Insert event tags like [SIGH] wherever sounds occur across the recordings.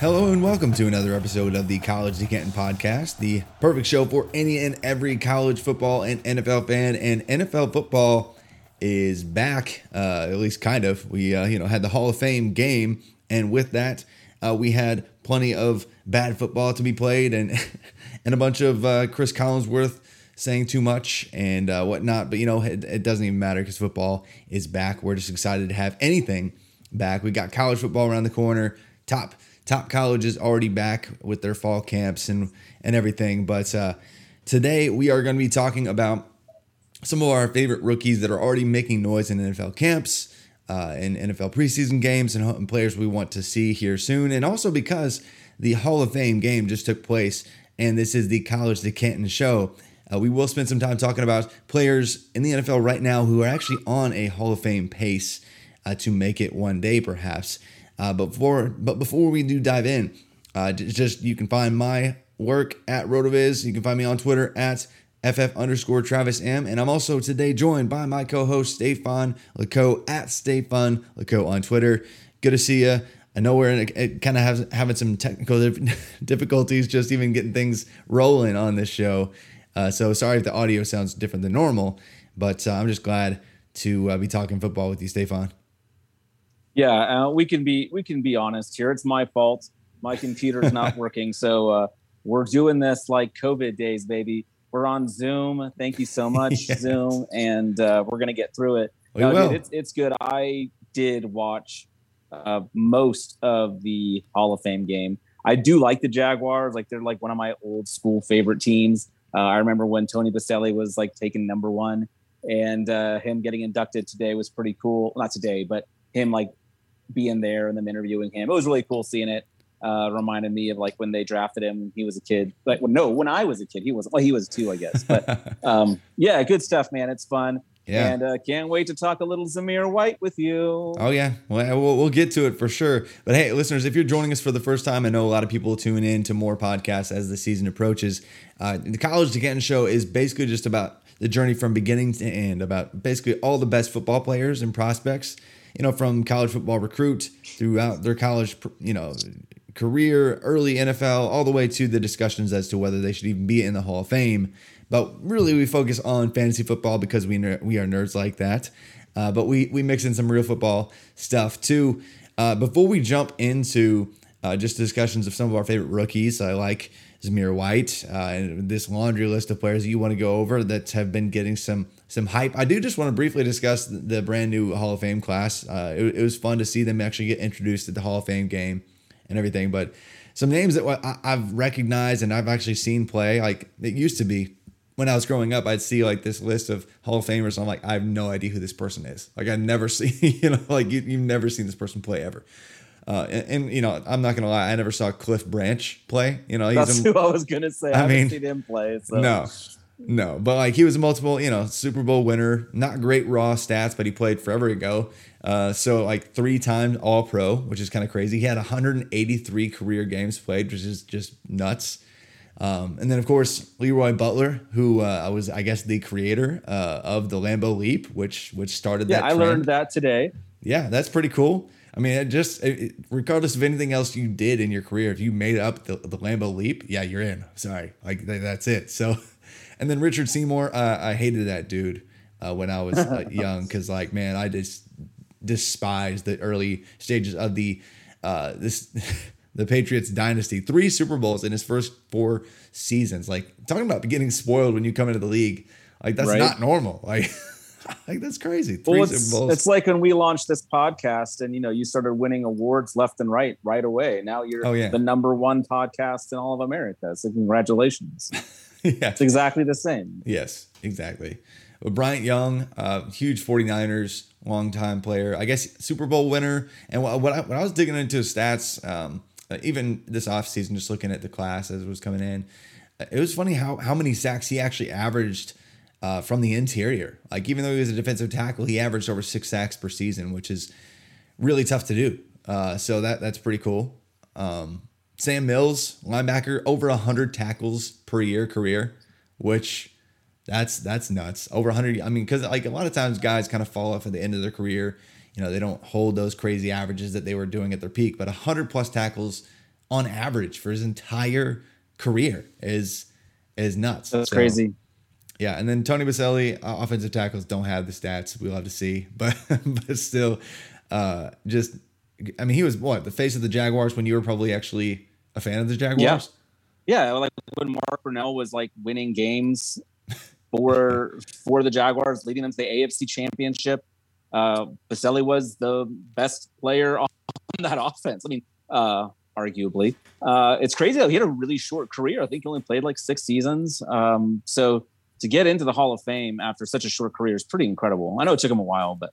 Hello and welcome to another episode of the College to Canton podcast, the perfect show for any and every college football and NFL fan. And NFL football is back, uh, at least kind of. We uh, you know had the Hall of Fame game, and with that, uh, we had plenty of bad football to be played, and [LAUGHS] and a bunch of uh, Chris Collinsworth saying too much and uh, whatnot. But you know it, it doesn't even matter because football is back. We're just excited to have anything back. We got college football around the corner. Top top colleges already back with their fall camps and and everything. But uh, today we are going to be talking about some of our favorite rookies that are already making noise in NFL camps, uh, in NFL preseason games, and, and players we want to see here soon. And also because the Hall of Fame game just took place, and this is the College to Canton show. Uh, we will spend some time talking about players in the NFL right now who are actually on a Hall of Fame pace uh, to make it one day, perhaps. Uh, but before, but before we do dive in, uh, just you can find my work at Rotoviz. You can find me on Twitter at ff underscore Travis M. And I'm also today joined by my co-host Stefan Lako at Stefan Lako on Twitter. Good to see you. I know we're kind of having some technical [LAUGHS] difficulties just even getting things rolling on this show. Uh, so sorry if the audio sounds different than normal, but uh, I'm just glad to uh, be talking football with you, Stefan. Yeah, uh, we can be we can be honest here. It's my fault. My computer's not [LAUGHS] working, so uh, we're doing this like COVID days, baby. We're on Zoom. Thank you so [LAUGHS] much. Zoom, and uh, we're gonna get through it. We No, will. dude, it's it's good. I did watch uh, most of the Hall of Fame game. I do like the Jaguars. Like they're like one of my old school favorite teams. Uh, I remember when Tony Boselli was like taken number one, and uh, him getting inducted today was pretty cool. Not today, but him like being there and them interviewing him. It was really cool seeing it. Uh, reminded me of like when they drafted him he was a kid. Like, well, no, when I was a kid, he was. Well, he was two, I guess. But [LAUGHS] um, yeah, good stuff, man. It's fun. yeah. And uh, can't wait to talk a little Zamir White with you. Oh yeah, well we'll, we'll get to it for sure. But hey, listeners, if you're joining us for the first time, I know a lot of people tune in to more podcasts as the season approaches. Uh, the College to Canton show is basically just about the journey from beginning to end, about basically all the best football players and prospects. You know, from college football recruit throughout their college, you know, career, early NFL, all the way to the discussions as to whether they should even be in the Hall of Fame. But really, we focus on fantasy football because we ner- we are nerds like that. Uh, but we we mix in some real football stuff too. Uh, before we jump into uh, just discussions of some of our favorite rookies, I like Zamir White uh, and this laundry list of players you want to go over that have been getting some some hype. I do just want to briefly discuss the, brand new Hall of Fame class. Uh, it, it was fun to see them actually get introduced at the Hall of Fame game and everything. But some names that I- I've recognized and I've actually seen play, like it used to be when I was growing up, I'd see like this list of Hall of Famers. And I'm like, I have no idea who this person is. Like I never [LAUGHS] see, you know, like you, you've never seen this person play ever. Uh, and, and, you know, I'm not gonna lie, I never saw Cliff Branch play. You know, he's That's a, who I was gonna say. I I, haven't mean, seen him play. So. no, no, but like he was a multiple, you know, Super Bowl winner. Not great raw stats, but he played forever ago. Uh, so like three times All Pro, which is kind of crazy. He had 183 career games played, which is just nuts. Um, and then, of course, Leroy Butler, who uh, I was, I guess, the creator uh, of the Lambeau Leap, which which started Yeah, that. I trend. learned that today. Yeah, that's pretty cool. I mean, it just it, regardless of anything else you did in your career, if you made up the, the Lambeau leap, yeah, you're in. Sorry, like th- that's it. So, [LAUGHS] and then Richard Seymour, uh, I hated that dude uh, when I was uh, [LAUGHS] young because, like, man, I just despised the early stages of the uh, this [LAUGHS] the Patriots dynasty. Three Super Bowls in his first four seasons. Like talking about getting spoiled when you come into the league. Like that's Right. not normal. [LAUGHS] Like, like that's crazy. Three Well, Super it's, Bowls. it's like when we launched this podcast and you know you started winning awards left and right right away. Now you're Oh, yeah. the number one podcast in all of America. So congratulations. [LAUGHS] yeah. It's exactly the same. Yes, exactly. But Bryant Young, uh, huge 49ers, longtime player, I guess Super Bowl winner. And what, what I, when I was digging into his stats, um, uh, even this offseason, just looking at the class as it was coming in, uh, it was funny how, how many sacks he actually averaged uh, from the interior. Like, even though he was a defensive tackle, he averaged over six sacks per season, which is really tough to do. Uh, so that that's pretty cool. Um, Sam Mills, linebacker, over 100 tackles per year career, which that's that's nuts. Over 100. I mean, because like a lot of times guys kind of fall off at the end of their career. You know, they don't hold those crazy averages that they were doing at their peak. But 100 plus tackles on average for his entire career is is nuts. That's So, crazy. Yeah, and then Tony Boselli, uh, offensive tackles don't have the stats we'll have to see, [LAUGHS] but but still, uh, just I mean, he was what the face of the Jaguars when you were probably actually a fan of the Jaguars. Yeah, yeah. like when Mark Brunell was like winning games [LAUGHS] for for the Jaguars, leading them to the AFC Championship. Uh, Boselli was the best player [LAUGHS] on that offense. I mean, uh, arguably, uh, it's crazy though. He had a really short career. I think he only played like six seasons. Um, so to get into the Hall of Fame after such a short career is pretty incredible. I know it took him a while, but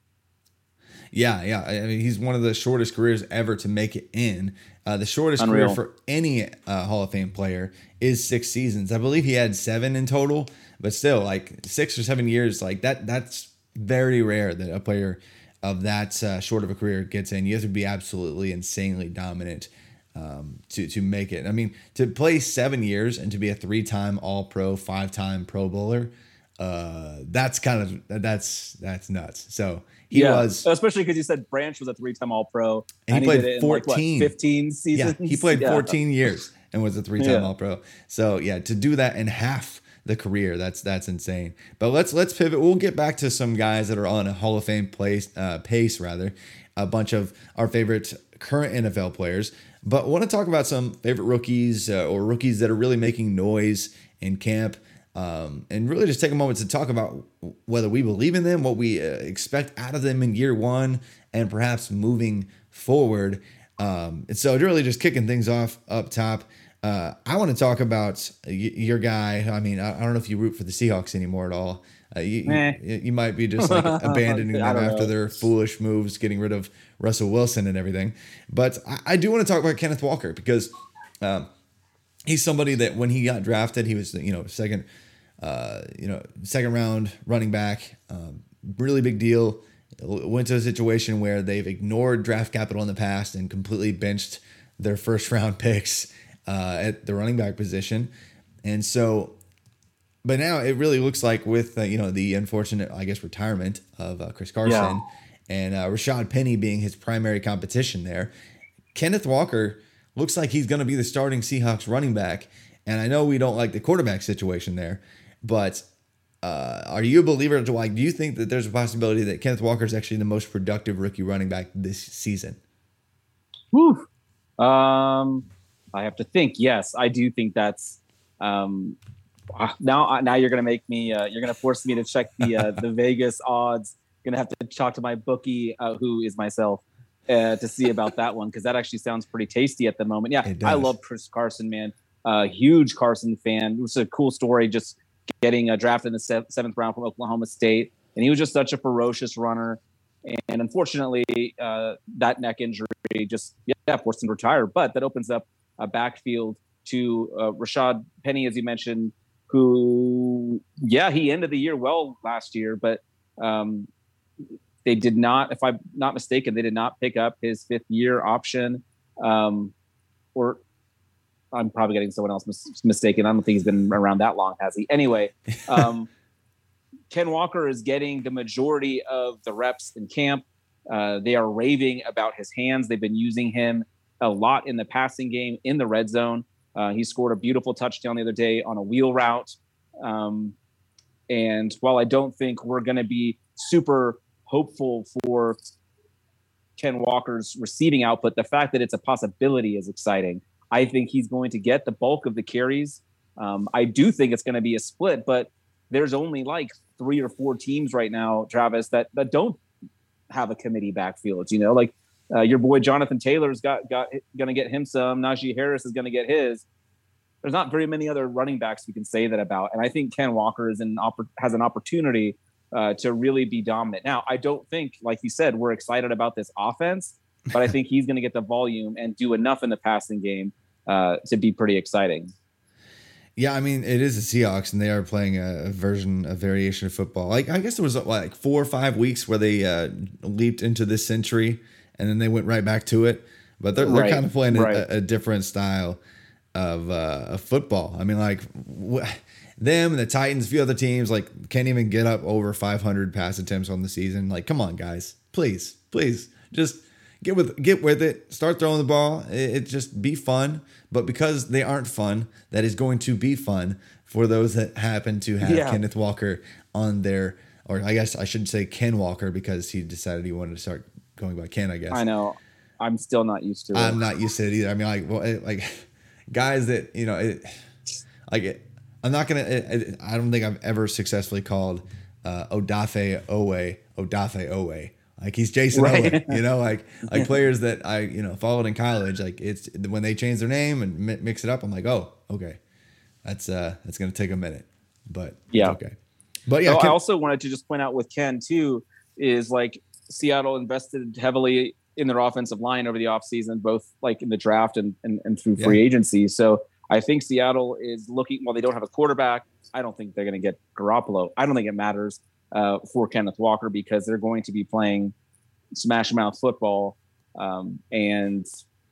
Yeah, yeah. I mean, he's one of the shortest careers ever to make it in. Uh, the shortest Unreal. career for any uh, Hall of Fame player is six seasons. I believe he had seven in total, but still, like six or seven years, like that. That's very rare that a player of that uh, short of a career gets in. You have to be absolutely insanely dominant um, to to make it. I mean, to play seven years and to be a three time All Pro, five time Pro Bowler. Uh, that's kind of that's that's nuts. So he yeah, was especially because you said Branch was a three-time All-Pro, And he played it in, like, what, 14. 15 Yeah, he played Yeah. 14 years and was a three-time Yeah. All-Pro. So yeah, to do that in half the career, that's that's insane. But let's let's pivot. We'll get back to some guys that are on a Hall of Fame place uh, pace rather. A bunch of our favorite current NFL players, but want to talk about some favorite rookies uh, or rookies that are really making noise in camp. Um, and really just take a moment to talk about whether we believe in them, what we uh, expect out of them in year one, and perhaps moving forward. Um, and so, really, just kicking things off up top. Uh, I want to talk about y- your guy. I mean, I, I don't know if you root for the Seahawks anymore at all. Uh, you, Eh. you, you might be just like [LAUGHS] abandoning them after know. their foolish moves, getting rid of Russell Wilson and everything. But I, I do want to talk about Kenneth Walker because um, he's somebody that when he got drafted, he was you know second, uh, you know second round running back, um, really big deal. Went to a situation where they've ignored draft capital in the past and completely benched their first [LAUGHS] round picks uh, at the running back position, and so. But now it really looks like with uh, you know the unfortunate I guess retirement of uh, Chris Carson Yeah. and uh, Rashad Penny being his primary competition there, Kenneth Walker looks like he's going to be the starting Seahawks running back. And I know we don't like the quarterback situation there, but uh, are you a believer? To like, do you think that there's a possibility that Kenneth Walker is actually the most productive rookie running back this season? Whew. Um, I have to think. Yes, I do think that's. Um, ah, now, now you're gonna make me. Uh, you're gonna force me to check the uh, the [LAUGHS] Vegas odds. Gonna have to talk to my bookie, uh, who is myself, uh, to see about that one because that actually sounds pretty tasty at the moment. Yeah, I love Chris Carson, man. Uh, huge Carson fan. It was a cool story. Just getting uh, drafted in the se- seventh round from Oklahoma State, and he was just such a ferocious runner. And unfortunately, uh, that neck injury just yeah forced him to retire. But that opens up a backfield to uh, Rashad Penny, as you mentioned, who yeah he ended the year well last year, but um, they did not, if I'm not mistaken, they did not pick up his fifth year option, um, or I'm probably getting someone else mis- mistaken. I don't think he's been around that long, has he? Anyway, [LAUGHS] um, Ken Walker is getting the majority of the reps in camp. Uh, they are raving about his hands. They've been using him a lot in the passing game in the red zone. Uh, he scored a beautiful touchdown the other day on a wheel route. Um, and while I don't think we're going to be super hopeful for Ken Walker's receiving output, the fact that it's a possibility is exciting. I think he's going to get the bulk of the carries. Um, I do think it's going to be a split, but there's only like three or four teams right now, Travis, that that don't have a committee backfield. You know, like uh, your boy Jonathan Taylor's got got going to get him some. Najee Harris is going to get his. There's not very many other running backs we can say that about, and I think Ken Walker is an oppor- has an opportunity uh, to really be dominant. Now, I don't think, like you said, we're excited about this offense, but I think he's going to get the volume and do enough in the passing game uh, to be pretty exciting. Yeah, I mean, it is the Seahawks, and they are playing a, version, a variation of football. Like, I guess there was like four or five weeks where they uh, leaped into this century, and then they went right back to it. But they're, they're Right, kind of playing right. a, a different style of, uh, of football. I mean, like wh- them and the Titans, a few other teams, like can't even get up over 500 pass attempts on the season. Like, come on, guys, please, please, just get with get with it. Start throwing the ball. It, it just be fun. But because they aren't fun, that is going to be fun for those that happen to have Yeah. Kenneth Walker on their, or I guess I shouldn't say Ken Walker because he decided he wanted to start going by Ken. I guess I know. I'm still not used to it. I'm not used to it either. I mean, like, well, it, like guys that you know, it, like, it, I'm not gonna. It, it, I don't think I've ever successfully called uh, Odafe Oweh Odafe Oweh. Like he's Jayson Right. Oweh, you know, like [LAUGHS] like players that I you know followed in college. Like it's when they change their name and mi- mix it up. I'm like, oh, okay, that's uh that's gonna take a minute, but Yeah. okay. But yeah, Oh, I also wanted to just point out with Ken too is like Seattle invested heavily in their offensive line over the offseason, both like in the draft and and, and through free agency. So I think Seattle is looking. While they don't have a quarterback, I don't think they're going to get Garoppolo. I don't think it matters uh, for Kenneth Walker because they're going to be playing smash mouth football, um, and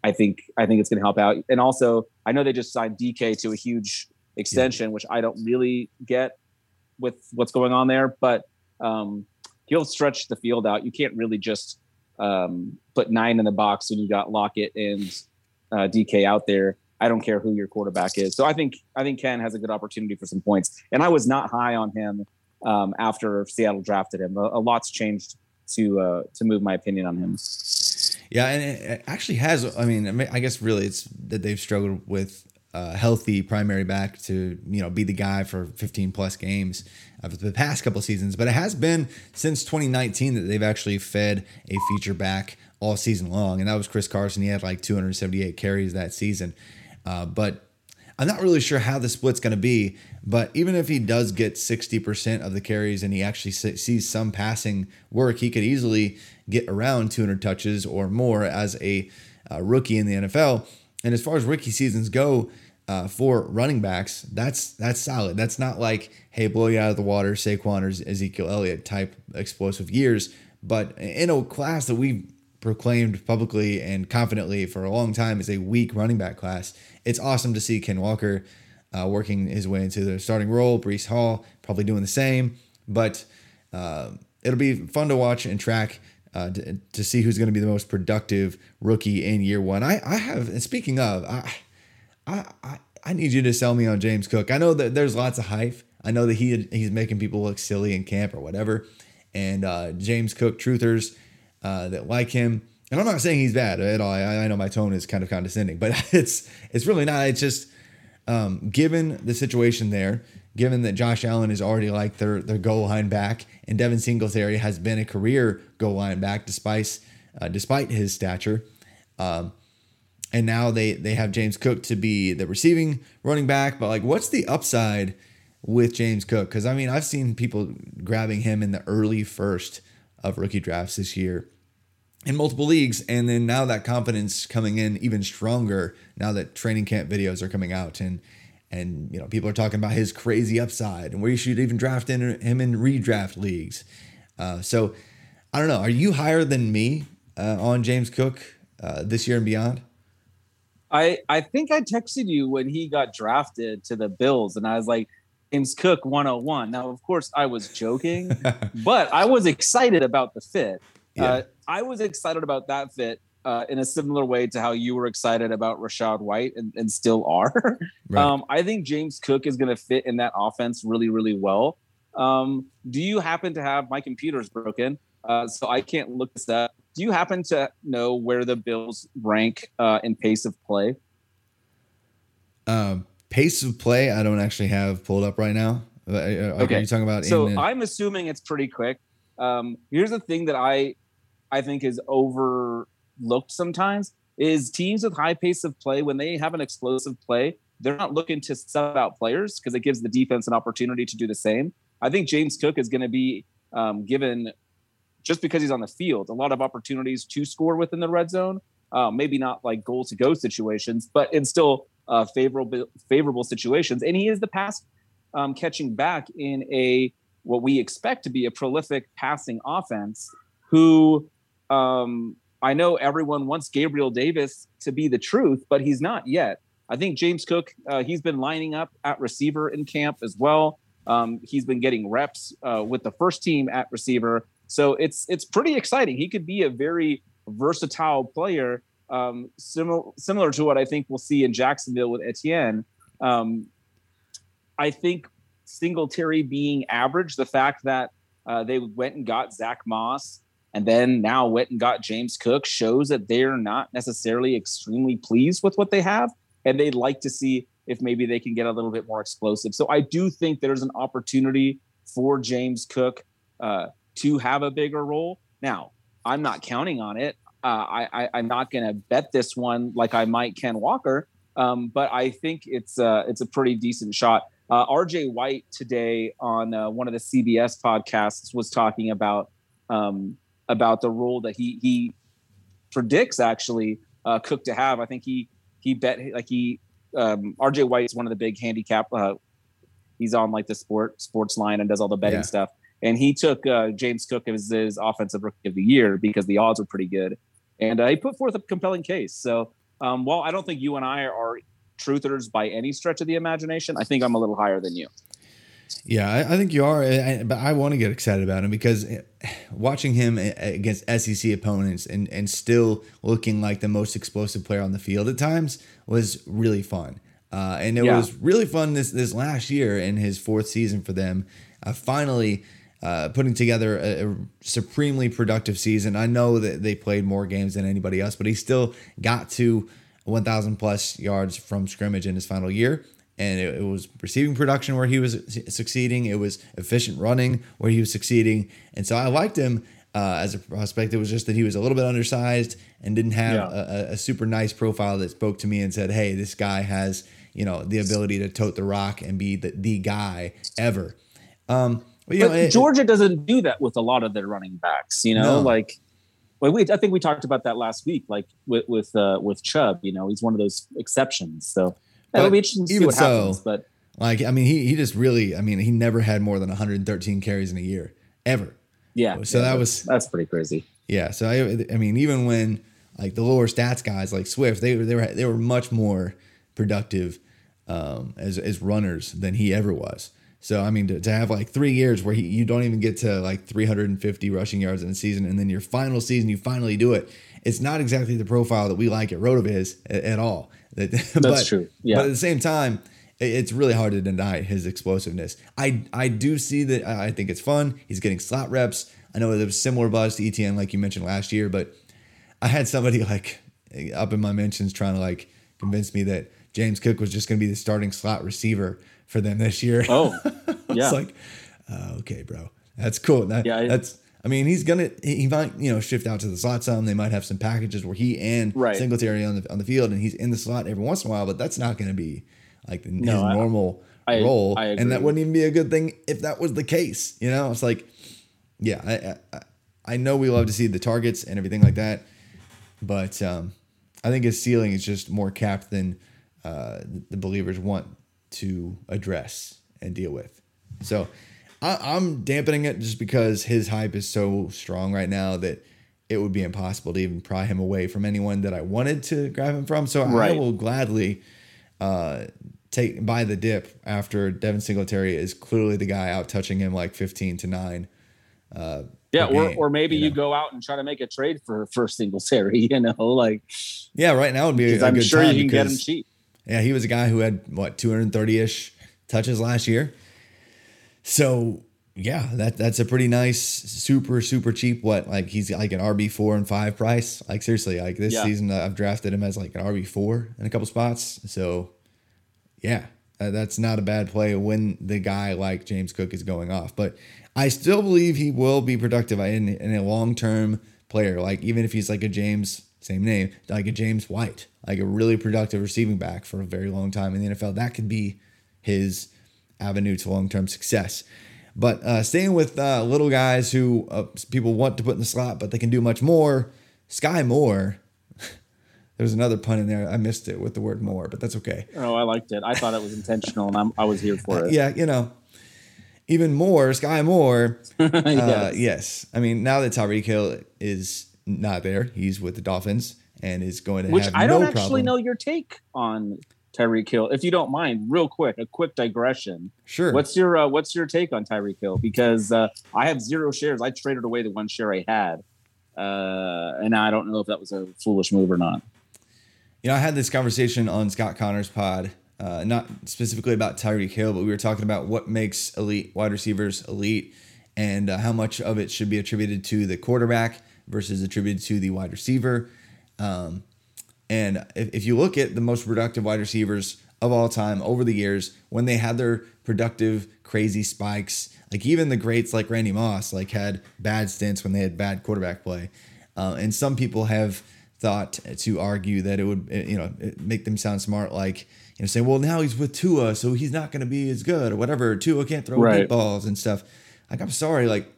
I think I think it's going to help out. And also, I know they just signed DK to a huge extension, which I don't really get with what's going on there, but um, he'll stretch the field out. You can't really just um, put nine in the box when you got Lockett and uh, DK out there. I don't care who your quarterback is. So I think I think Ken has a good opportunity for some points. And I was not high on him um, after Seattle drafted him. A, a lot's changed to uh, to move my opinion on him. Yeah, and it actually has. I mean, I guess really it's that they've struggled with a healthy primary back to you know be the guy for 15 plus games of the past couple seasons. But it has been since 2019 that they've actually fed a feature back all season long, and that was Chris Carson. He had like 278 carries that season, uh, but. I'm not really sure how the split's going to be, but even if he does get 60% of the carries and he actually sees some passing work, he could easily get around 200 touches or more as a uh, rookie in the NFL. And as far as rookie seasons go uh, for running backs, that's that's solid. That's not like, hey, blow you out of the water, Saquon or Ezekiel Elliott type explosive years. But in a class that we've proclaimed publicly and confidently for a long time is a weak running back class, it's awesome to see Ken Walker uh, working his way into the starting role. Breece Hall probably doing the same, but uh, it'll be fun to watch and track uh, to, to see who's going to be the most productive rookie in year one. I, I have, and speaking of, I, I, I, need you to sell me on James Cook. I know that there's lots of hype. I know that he he's making people look silly in camp or whatever. And uh, James Cook truthers uh, that like him, and I'm not saying he's bad at all. I, I know my tone is kind of condescending, but [LAUGHS] it's it's really not. It's just um, given the situation there, given that Josh Allen is already like their their goal line back, and Devin Singletary has been a career goal line back despite uh, despite his stature. Um, and now they they have James Cook to be the receiving running back. But like, what's the upside with James Cook? Because I mean, I've seen people grabbing him in the early first of rookie drafts this year in multiple leagues, and then now that confidence coming in even stronger now that training camp videos are coming out and. And you know, people are talking about his crazy upside and where you should even draft in him in redraft leagues. Uh, so, I don't know. Are you higher than me uh, on James Cook uh, this year and beyond? I I think I texted you when he got drafted to the Bills, and I was like, James Cook 101. Now, of course, I was joking, [LAUGHS] but I was excited about the fit. Yeah. I was excited about that fit uh, in a similar way to how you were excited about Rachaad White and, and still are. [LAUGHS] Right. Um, I think James Cook is going to fit in that offense really, really well. Um, do you happen to have my computer's broken? Uh, so I can't look this up. Do you happen to know where the Bills rank uh, in pace of play? Um, pace of play, I don't actually have pulled up right now. Are Okay. you talking about? So in I'm assuming it's pretty quick. Um, here's the thing that I I think is overlooked sometimes is teams with high pace of play when they have an explosive play, they're not looking to sub out players because it gives the defense an opportunity to do the same. I think James Cook is going to be um, given just because he's on the field a lot of opportunities to score within the red zone. Uh, maybe not like goal to go situations, but in still uh, favorable favorable situations. And he is the pass um, catching back in a what we expect to be a prolific passing offense. Who um, I know everyone wants Gabriel Davis to be the truth, but he's not yet. I think James Cook uh, he's been lining up at receiver in camp as well. Um, he's been getting reps uh, with the first team at receiver, so it's it's pretty exciting. He could be a very versatile player, um, similar similar to what I think we'll see in Jacksonville with Etienne. Um, I think Singletary being average, the fact that uh, they went and got Zach Moss and then now went and got James Cook shows that they're not necessarily extremely pleased with what they have. And they'd like to see if maybe they can get a little bit more explosive. So I do think there's an opportunity for James Cook uh, to have a bigger role. Now, I'm not counting on it. Uh, I, I, I'm not going to bet this one like I might Ken Walker, um, but I think it's uh, it's a pretty decent shot. Uh, RJ White today on uh, one of the CBS podcasts was talking about um, about the role that he he predicts actually uh, Cook to have. I think he he bet like he um, RJ White is one of the big handicap. Uh, he's on like the sport sports line and does all the betting Yeah. stuff. And he took uh, James Cook as his offensive rookie of the year because the odds were pretty good, and uh, he put forth a compelling case. So um, while I don't think you and I are truthers by any stretch of the imagination, I think I'm a little higher than you. Yeah, I, I think you are, I- but I want to get excited about him because eh, watching him against SEC opponents and and still looking like the most explosive player on the field at times was really fun. Uh, and it Yeah. was really fun this this last year in his fourth season for them. Uh, finally. Uh, putting together a, a supremely productive season. I know that they played more games than anybody else, but he still got to 1,000 plus yards from scrimmage in his final year and it, it was receiving production where he was succeeding. It was efficient running where he was succeeding, and so I liked him uh, as a prospect. It was just that he was a little bit undersized and didn't have Yeah. a, a- super nice profile that spoke to me and said, "Hey, this guy has you know the ability to tote the rock and be the, the guy ever." Um, but, you but know, it- Georgia doesn't do that with a lot of their running backs. You know, No. like well, we I think we talked about that last week, like with with uh, with Chubb. You know, he's one of those exceptions. So But be interesting to see what so, happens. But like I mean, he he just really, I mean, he never had more than 113 carries in a year ever. yeah, So yeah, that was- that's pretty crazy. Yeah, so I, I mean, even when like the lower stats guys like Swift, they were they were they were much more productive um, as as runners than he ever was. So I mean, to, to have like three years where he, you don't even get to like 350 rushing yards in a season, and then your final season you finally do it. It's not exactly the profile that we like at Rotoviz at, at all. That- [LAUGHS] That's true. Yeah. But at the same time, it's really hard to deny his explosiveness. I I do see that. I think it's fun. He's getting slot reps. I know there was similar buzz to Etienne like you mentioned last year, but I had somebody [LAUGHS] like up in my mentions trying to like convince me that James Cook was just going to be the starting slot receiver for them this year. Oh, [LAUGHS] yeah. was like, uh, okay, bro, that's cool. That, Yeah, I- that's. I mean, he's gonna he he might you know shift out to the slot some. They might have some packages where he and Right. Singletary on the on the field, and he's in the slot every once in a while. But that's not going to be like his I- normal I- role, I and that wouldn't even be a good thing if that was the case. You know, it's like, yeah, I, I I know we love to see the targets and everything like that, but um, I think his ceiling is just more capped than uh, the believers want to address and deal with. So I, I'm dampening it just because his hype is so strong right now that it would be impossible to even pry him away from anyone that I wanted to grab him from. So I will gladly uh, take buy the dip after Devin Singletary is clearly the guy out touching him like 15 to 9. Yeah, or game, or maybe you you, go out and try to make a trade for for Singletary. [LAUGHS] You know, like Yeah, right now would be a, because I'm sure you can get him cheap. Yeah, he was a guy who had what 230 ish touches last year. So yeah, that that's a pretty nice, super super cheap. What like he's like an RB four and five price. Like seriously, like this Yeah. season I've drafted him as like an RB four in a couple spots. So yeah, that's not a bad play when the guy like James Cook is going off. But I still believe he will be productive in, in a long term player. Like even if he's like a James, same name, like a James White, like a really productive receiving back for a very long time in the NFL, that could be his avenue to long term success. But uh, staying with uh, little guys who uh, people want to put in the slot, but they can do much more. Sky Moore. [LAUGHS] There's another pun in there. I missed it with the word more, but that's okay. Oh, I liked it. I thought it was intentional, and I'm, I was here for it. Yeah, you know, even more, Sky Moore. [LAUGHS] Uh, Yes. yes. I mean, now that Tyreek Hill is not there, he's with the Dolphins and is going to have. Which have I no don't actually problem. know your take on Tyreek Hill. If you don't mind, real quick, a quick digression. Sure. What's your uh, What's your take on Tyreek Hill? Because uh, I have zero shares. I traded away the one share I had, uh, and I don't know if that was a foolish move or not. You know, I had this conversation on Scott Connor's pod, uh, not specifically about Tyreek Hill, but we were talking about what makes elite wide receivers elite and uh, how much of it should be attributed to the quarterback versus attributed to the wide receiver. Um, and if, if you look at the most productive wide receivers of all time over the years, when they had their productive, crazy spikes, like even the greats like Randy Moss, like had bad stints when they had bad quarterback play. Uh, and some people have thought to argue that it would, you know, make them sound smart, like you know, saying, "Well, now he's with Tua, so he's not going to be as good," or whatever. Tua can't throw Right. deep balls and stuff. Like, I'm sorry, like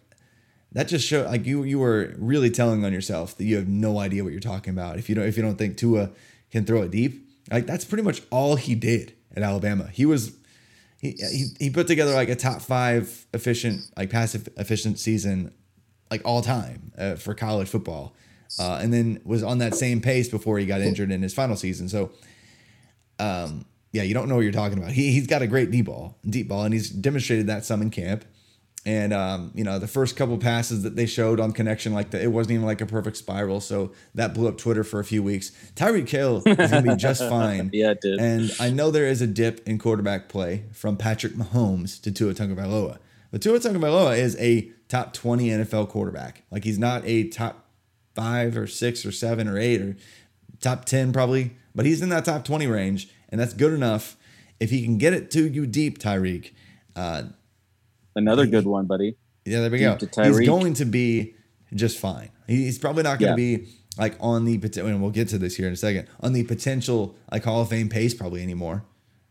that just showed like you you were really telling on yourself that you have no idea what you're talking about. If you don't if you don't think Tua can throw it deep, like that's pretty much all he did at Alabama. He was he he, he put together like a top five efficient like passive efficient season like all time uh, for college football, uh, and then was on that same pace before he got injured in his final season. So. Um, yeah, you don't know what you're talking about. He he's got a great deep ball, deep ball, and he's demonstrated that some in camp. And um, you know, the first couple passes that they showed on connection, like the, it wasn't even like a perfect spiral, so that blew up Twitter for a few weeks. Tyreek Hill is gonna be just [LAUGHS] fine. Yeah, it did. And I know there is a dip in quarterback play from Patrick Mahomes to Tua Tagovailoa, but Tua Tagovailoa is a top 20 NFL quarterback. Like he's not a top five or six or seven or eight or top 10 probably, but he's in that top 20 range, and that's good enough. If he can get it to you deep, Tyreek, uh, Another good one, buddy. yeah, there we go. He's going to be just fine. He's probably not going to Yeah. be like on the potential, and we'll get to this here in a second, on the potential like Hall of Fame pace probably anymore.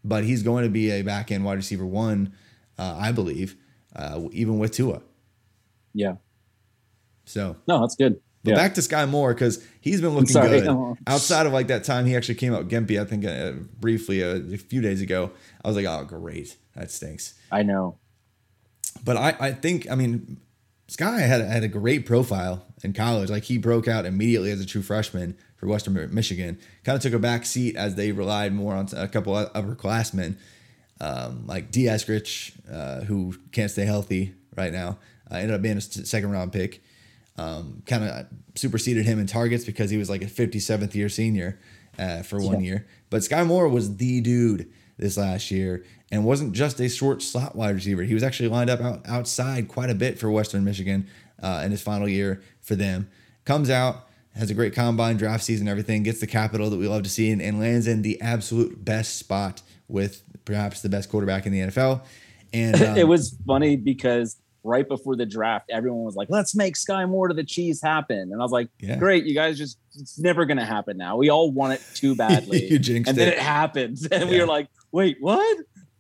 But he's going to be a back end wide receiver one, uh, I believe, uh, even with Tua. Yeah. So, No, that's good. but yeah. back to Sky Moore because he's been looking good. [LAUGHS] Outside of like that time he actually came out Gimpy, I think uh, briefly uh, a few days ago. I was like, oh, great, that stinks. I know. But I, I think, I mean, Sky had, had a great profile in college. Like he broke out immediately as a true freshman for Western Michigan. Kind of took a back seat as they relied more on a couple of upperclassmen, um, like D. Eskridge, uh, who can't stay healthy right now. Uh, ended up being a second round pick. Um, kind of superseded him in targets because he was like a 57th year senior uh, for one year. But Sky Moore was the dude this last year and wasn't just a short slot wide receiver. He was actually lined up out, outside quite a bit for Western Michigan uh, in his final year for them. Comes out, has a great combine, draft season, everything, gets the capital that we love to see, and, and lands in the absolute best spot with perhaps the best quarterback in the NFL. And [LAUGHS] um, it was funny because right before the draft, everyone was like, "Let's make Sky Moore to the cheese happen," and I was like, Yeah. "Great, you guys just it's never gonna happen now. We all want it too [LAUGHS] badly, You jinxed and then it. it happens, [LAUGHS] and we Yeah. were like, "Wait, what?"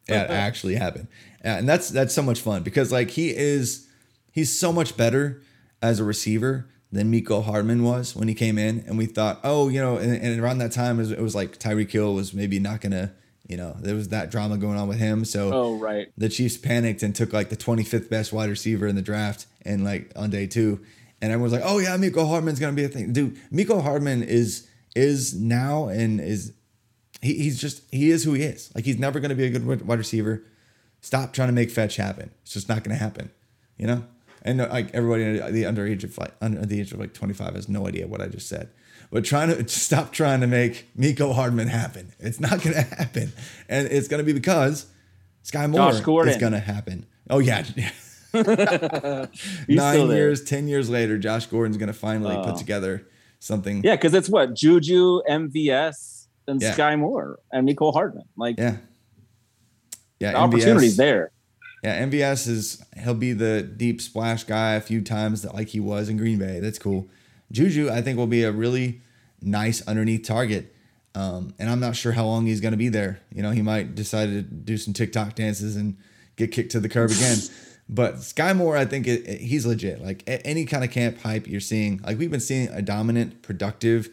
yeah, it actually happened. And that's that's so much fun because like he is he's so much better as a receiver than Mecole Hardman was when he came in, and we thought, oh, you know, and, and around that time it was, it was like Tyreek Hill was maybe not gonna, you know, there was that drama going on with him, so Oh, right. the Chiefs panicked and took like the 25th best wide receiver in the draft and like on day two. and everyone's like, "Oh yeah, Mecole Hardman's gonna be a thing." Dude, Mecole Hardman is is now and is he, he's just he is who he is. Like he's never gonna be a good wide receiver. Stop trying to make fetch happen. It's just not gonna happen. You know. And uh, like everybody the under age of like under the age of like 25 has no idea what I just said. But trying to [LAUGHS] stop trying to make Mecole Hardman happen. It's not gonna [LAUGHS] happen. And it's gonna be because Sky Moore is gonna happen. Oh yeah. [LAUGHS] Nine years, ten years later, Josh Gordon's gonna finally put Oh. together something. Yeah, because it's what Juju, MVS, and Yeah. Sky Moore and Mecole Hardman. Like Yeah. Yeah. the opportunity's there. Yeah, MVS is he'll be the deep splash guy a few times that like he was in Green Bay. That's cool. Juju, I think, will be a really nice underneath target. Um, and I'm not sure how long he's going to be there. You know, he might decide to do some TikTok dances and get kicked to the curb again. [LAUGHS] But Sky Moore, I think it, it- he's legit. Like any kind of camp hype you're seeing, like we've been seeing a dominant, productive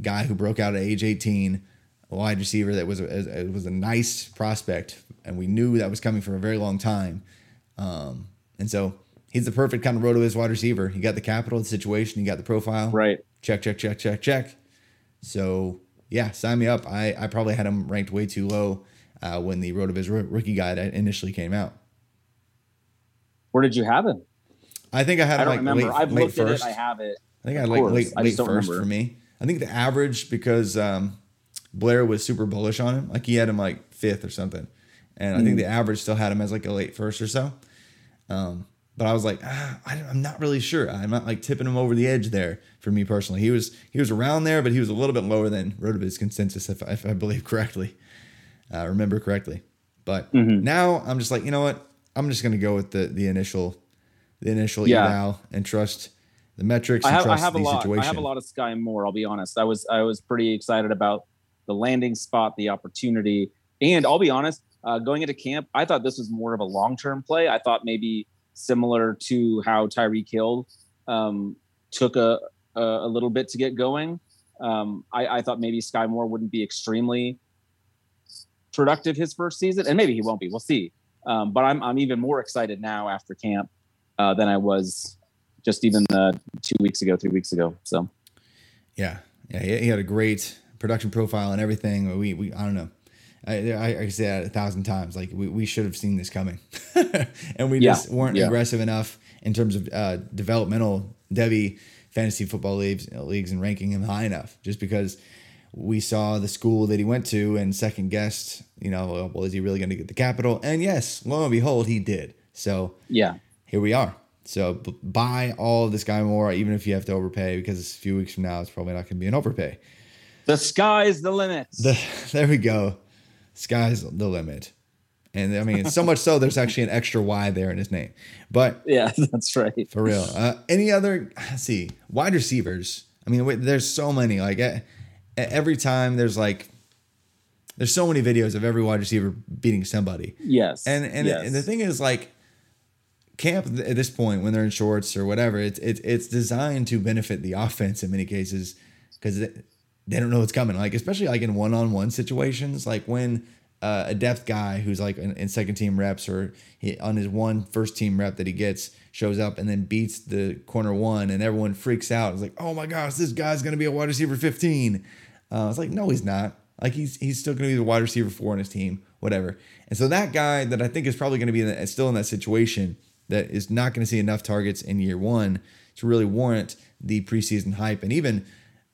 guy who broke out at age 18, a wide receiver that was a, was a nice prospect, and we knew that was coming for a very long time. Um, and so he's the perfect kind of roto wide receiver. He got the capital, the situation, he got the profile. Right. Check, check, check, check, check. So yeah, sign me up. I, I probably had him ranked way too low uh, when the RotoViz roo- rookie guide initially came out. Where did you have him? I think I had I him don't like remember. late, I've late looked first. at it. I have it. I think I had like late, late first remember. for me. I think the average because um, Blair was super bullish on him. Like he had him like fifth or something, and I Hmm. think the average still had him as like a late first or so. Um, but I was like, ah, I, I'm not really sure. I'm not like tipping him over the edge there for me personally. He was he was around there, but he was a little bit lower than Rotoviz consensus, if, I- if I believe correctly, uh, remember correctly. But Mm-hmm. now I'm just like, you know what? I'm just gonna go with the the initial the initial Yeah. eval and trust the metrics I have I have a lot. situation. I have a lot of Sky Moore. I'll be honest. I was I was pretty excited about the landing spot, the opportunity, and I'll be honest. Uh, going into camp, I thought this was more of a long term play. I thought maybe similar to how Tyreek Hill um, took a, a a little bit to get going. Um, I, I thought maybe Sky Moore wouldn't be extremely productive his first season, and maybe he won't be. We'll see. Um, but I'm I'm even more excited now after camp uh, than I was just even uh, two weeks ago, three weeks ago. So Yeah, yeah, he, had a great production profile and everything. We, we, I don't know. I, I, I say that a thousand times. Like we, we should have seen this coming, [LAUGHS] and we Yeah, just weren't yeah. aggressive enough in terms of uh, developmental devy fantasy football leagues, leagues and ranking him high enough. Just because we saw the school that he went to and second guessed, you know, well, is he really going to get the capital? And yes, lo and behold, he did. So yeah, here we are. So b- buy all of this Sky Moore, even if you have to overpay, because a few weeks from now, it's probably not going to be an overpay. the sky's the limit. The, [LAUGHS] there we go. Sky's the limit. And I mean, so much so, there's actually an extra Y there in his name. But yeah, [LAUGHS] that's right. for real, uh, any other, see, wide receivers. I mean, wait, there's so many. Like every time there's like, there's so many videos of every wide receiver beating somebody. Yes, And and, yes. and the thing is like camp at this point when they're in shorts or whatever, it's it's it's designed to benefit the offense in many cases because they, don't know what's coming. Like especially like in one on one situations, like when uh, a depth guy who's like in, in second team reps or he, on his one first team rep that he gets shows up and then beats the corner one and everyone freaks out. It's like, oh my gosh, this guy's gonna be a wide receiver fifteen. Uh, it's like, no, he's not. Like he's he's still going to be the wide receiver four on his team, whatever. And so that guy that I think is probably going to be in the, still in that situation that is not going to see enough targets in year one to really warrant the preseason hype. And even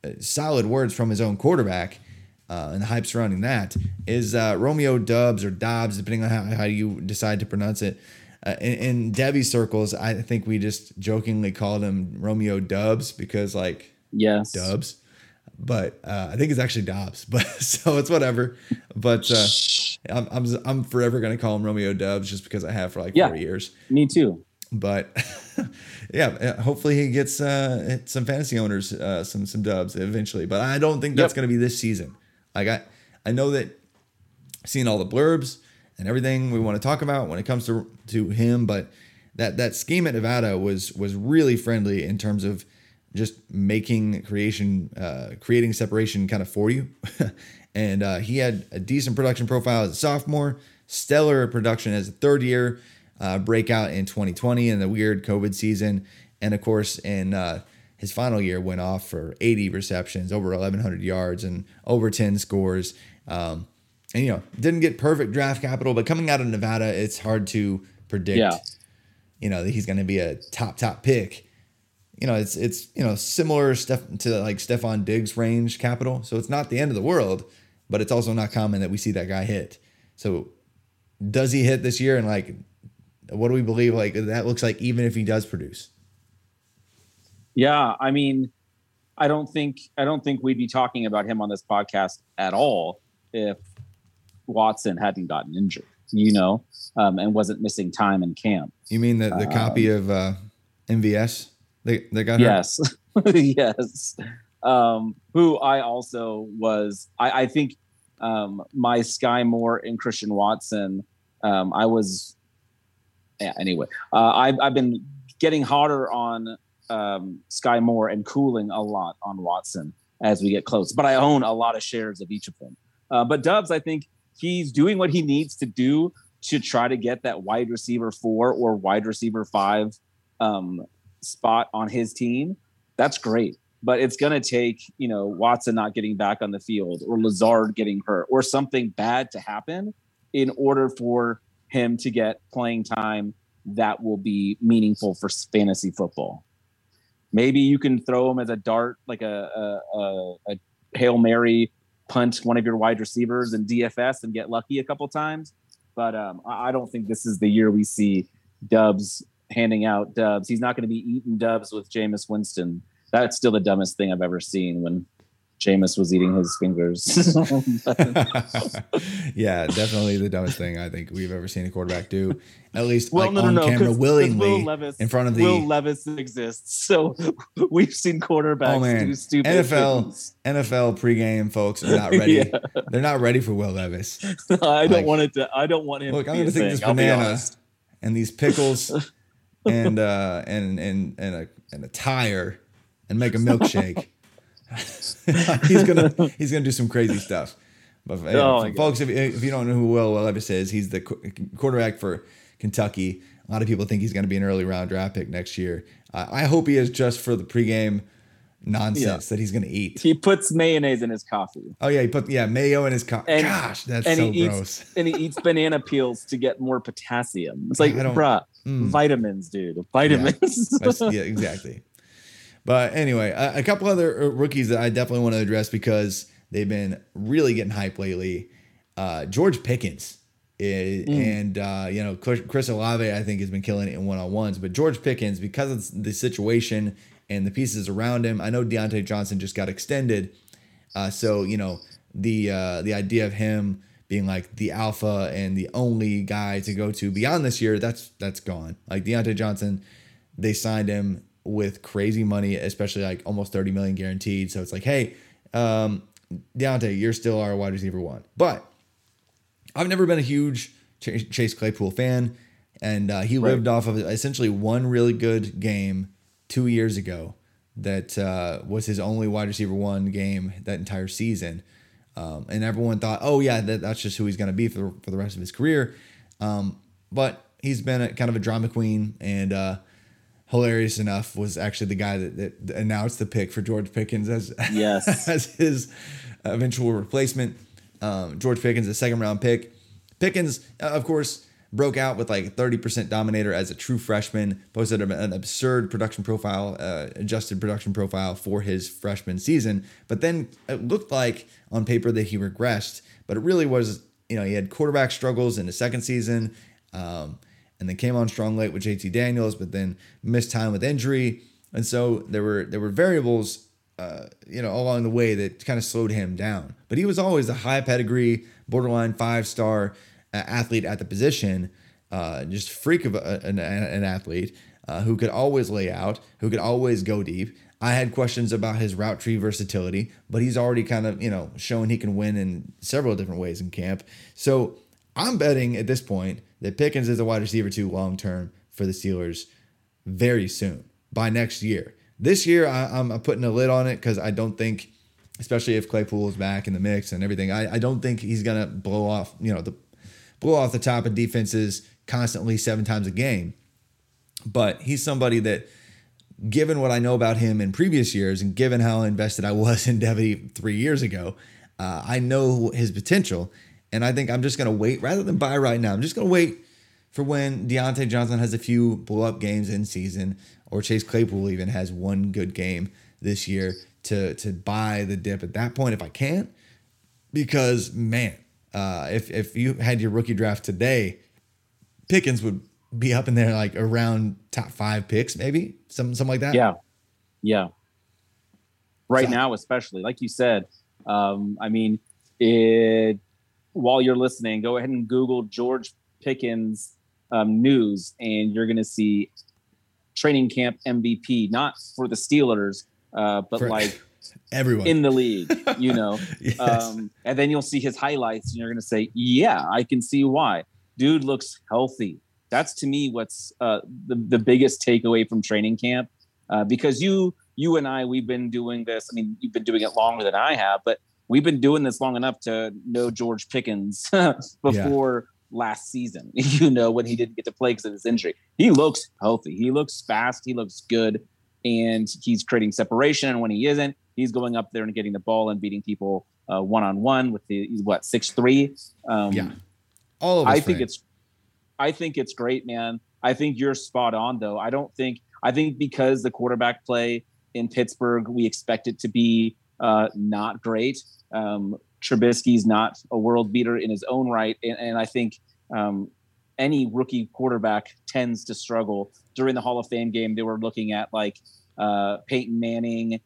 uh, solid words from his own quarterback uh, and the hype surrounding that is uh, Romeo Dubs or Dobbs, depending on how, how you decide to pronounce it. Uh, in, in devy circles, I think we just jokingly called him Romeo Dubs because like yes, Dubs, but uh, I think it's actually Dobbs. But [LAUGHS] so it's whatever. But uh, I'm, I'm I'm forever gonna call him Romeo Dubs just because I have for like Yeah. four years. Me too. But [LAUGHS] yeah, hopefully he gets uh, some fantasy owners uh, some some Dubs eventually. But I don't think that's Yep. gonna be this season. Like I I know that seeing all the blurbs and everything we want to talk about when it comes to to him, but that that scheme at Nevada was was really friendly in terms of just making creation, uh, creating separation kind of for you. [LAUGHS] and uh, he had a decent production profile as a sophomore, stellar production as a third year, uh, breakout in 2020 and the weird COVID season. and of course in uh, his final year went off for 80 receptions, over 1,100 yards, and over 10 scores. Um, and you know didn't get perfect draft capital, but coming out of Nevada, it's hard to predict. Yeah. You know that he's going to be a top top pick. You know it's it's you know similar stuff to like Stefon Diggs range capital, so it's not the end of the world, but it's also not common that we see that guy hit. So does he hit this year? And like, what do we believe? Like that looks like even if he does produce. Yeah, I mean, I don't think I don't think we'd be talking about him on this podcast at all if Watson hadn't gotten injured, you know, um, and wasn't missing time in camp. You mean the, the copy of uh, MVS that, that got? Yes, [LAUGHS] yes. Um, who I also was. I, I think um, my Sky Moore and Christian Watson. Um, I was. Yeah. Anyway, uh, I've I've been getting hotter on um, Sky Moore and cooling a lot on Watson as we get close. But I own a lot of shares of each of them. Uh, but Doubs, I think he's doing what he needs to do to try to get that wide receiver four or wide receiver five um, spot on his team. That's great. But it's going to take, you know, Watson not getting back on the field or Lazard getting hurt or something bad to happen in order for him to get playing time that will be meaningful for fantasy football. Maybe you can throw him as a dart, like a, a, a, a Hail Mary punt one of your wide receivers in DFS and get lucky a couple times. But um, I I don't think this is the year we see Doubs handing out Dubs. He's not going to be eating Dubs with Jameis Winston. That's still the dumbest thing I've ever seen when Jameis was eating his fingers. [LAUGHS] yeah, definitely the dumbest thing I think we've ever seen a quarterback do. At least well, like no, no, on no, camera 'cause- 'cause willingly Will Levis, in front of the Will Levis exists, so [LAUGHS] we've seen quarterbacks Oh man, do stupid NFL things. NFL pregame folks are not [LAUGHS] ready. Yeah. They're not ready for Will Levis. I don't want it to. I don't want him. Look, to I'm gonna a take thing, this banana and these pickles and uh and and and a and a tire and make a milkshake. [LAUGHS] he's gonna he's gonna do some crazy stuff. But yeah, Oh, folks, if, if you don't know who Will Levis is, he's the qu- quarterback for Kentucky. A lot of people think he's going to be an early round draft pick next year. Uh, I hope he is just for the pregame nonsense that he's going to eat. He puts mayonnaise in his coffee, Oh yeah, he put yeah mayo in his coffee. Gosh, that's and so he gross. eats and he eats banana peels to get more potassium. It's like, bruh, Mm. vitamins, dude, vitamins. [LAUGHS] That's- yeah, exactly. But anyway, a, a couple other uh, rookies that I definitely want to address because they've been really getting hype lately. Uh, George Pickens. eh, And uh, you know Chris Chris Olave, I think has been killing it in one on ones. But George Pickens, because of the situation and the pieces around him, I know Diontae Johnson just got extended, uh, so you know the uh, the idea of him being like the alpha and the only guy to go to beyond this year, that's that's gone. Like Diontae Johnson, they signed him with crazy money, especially like almost 30 million guaranteed. So it's like, hey, um, Diontae, you're still our wide receiver one. But I've never been a huge Ch- Chase Claypool fan, and uh, he lived off of essentially one really good game two years ago. That uh, was his only wide receiver one game that entire season, um, and everyone thought, oh yeah, that, that's just who he's going to be for for the rest of his career. Um, but he's been a, kind of a drama queen, and uh, hilarious enough was actually the guy that, that announced the pick for George Pickens as Yes. [LAUGHS] as his eventual replacement. Um, George Pickens, a second round pick. Pickens, uh, of course, broke out with like 30% dominator as a true freshman, posted an an absurd production profile, uh, adjusted production profile for his freshman season. But then it looked like on paper that he regressed, but it really was, you know, he had quarterback struggles in the second season. Um, and then came on strong late with JT Daniels, but then missed time with injury. And so there were there were variables uh, you know, along the way that kind of slowed him down. But he was always a high pedigree, borderline five star athlete at the position, uh, just freak of a, an, an athlete uh, who could always lay out, who could always go deep. I had questions about his route tree versatility, but he's already kind of, you know, shown he can win in several different ways in camp. So I'm betting at this point that Pickens is a wide receiver two long term for the Steelers very soon by next year. This year, I, I'm putting a lid on it because I don't think, especially if Claypool is back in the mix and everything, I, I don't think he's gonna blow off, you know, the blow off the top of defenses constantly seven times a game. But he's somebody that given what I know about him in previous years and given how invested I was [LAUGHS] in Devy three years ago, uh, I know his potential. And I think I'm just going to wait rather than buy right now. I'm just going to wait for when Diontae Johnson has a few blow up games in season or Chase Claypool even has one good game this year to, to buy the dip at that point if I can. Because, man, uh, if, if you had your rookie draft today, Pickens would be up in there like around top five picks, maybe something something like that. Yeah, yeah. Right So- now, especially like you said. Um, I mean, it, while you're listening, go ahead and Google George Pickens um, news, and you're going to see training camp MVP, not for the Steelers, uh, but For- like [LAUGHS] everyone. in the league. You know, [LAUGHS] Yes. um, and then you'll see his highlights, and you're going to say, "Yeah, I can see why." Dude looks healthy. That's to me what's uh, the the biggest takeaway from training camp, uh, because you you and I we've been doing this. I mean, you've been doing it longer than I have, but we've been doing this long enough to know George Pickens [LAUGHS] before last season. [LAUGHS] You know, when he didn't get to play because of his injury, he looks healthy. He looks fast. He looks good, and he's creating separation. And when he isn't, he's going up there and getting the ball and beating people one on one with the he's what six three. Um, Yeah. All of. I think it's I think it's great, man. I think you're spot on though. I don't think I think because the quarterback play in Pittsburgh, we expect it to be uh, not great. Um, Trubisky's not a world beater in his own right, and, and I think um, any rookie quarterback tends to struggle. During the Hall of Fame game, they were looking at like uh, Peyton Manning,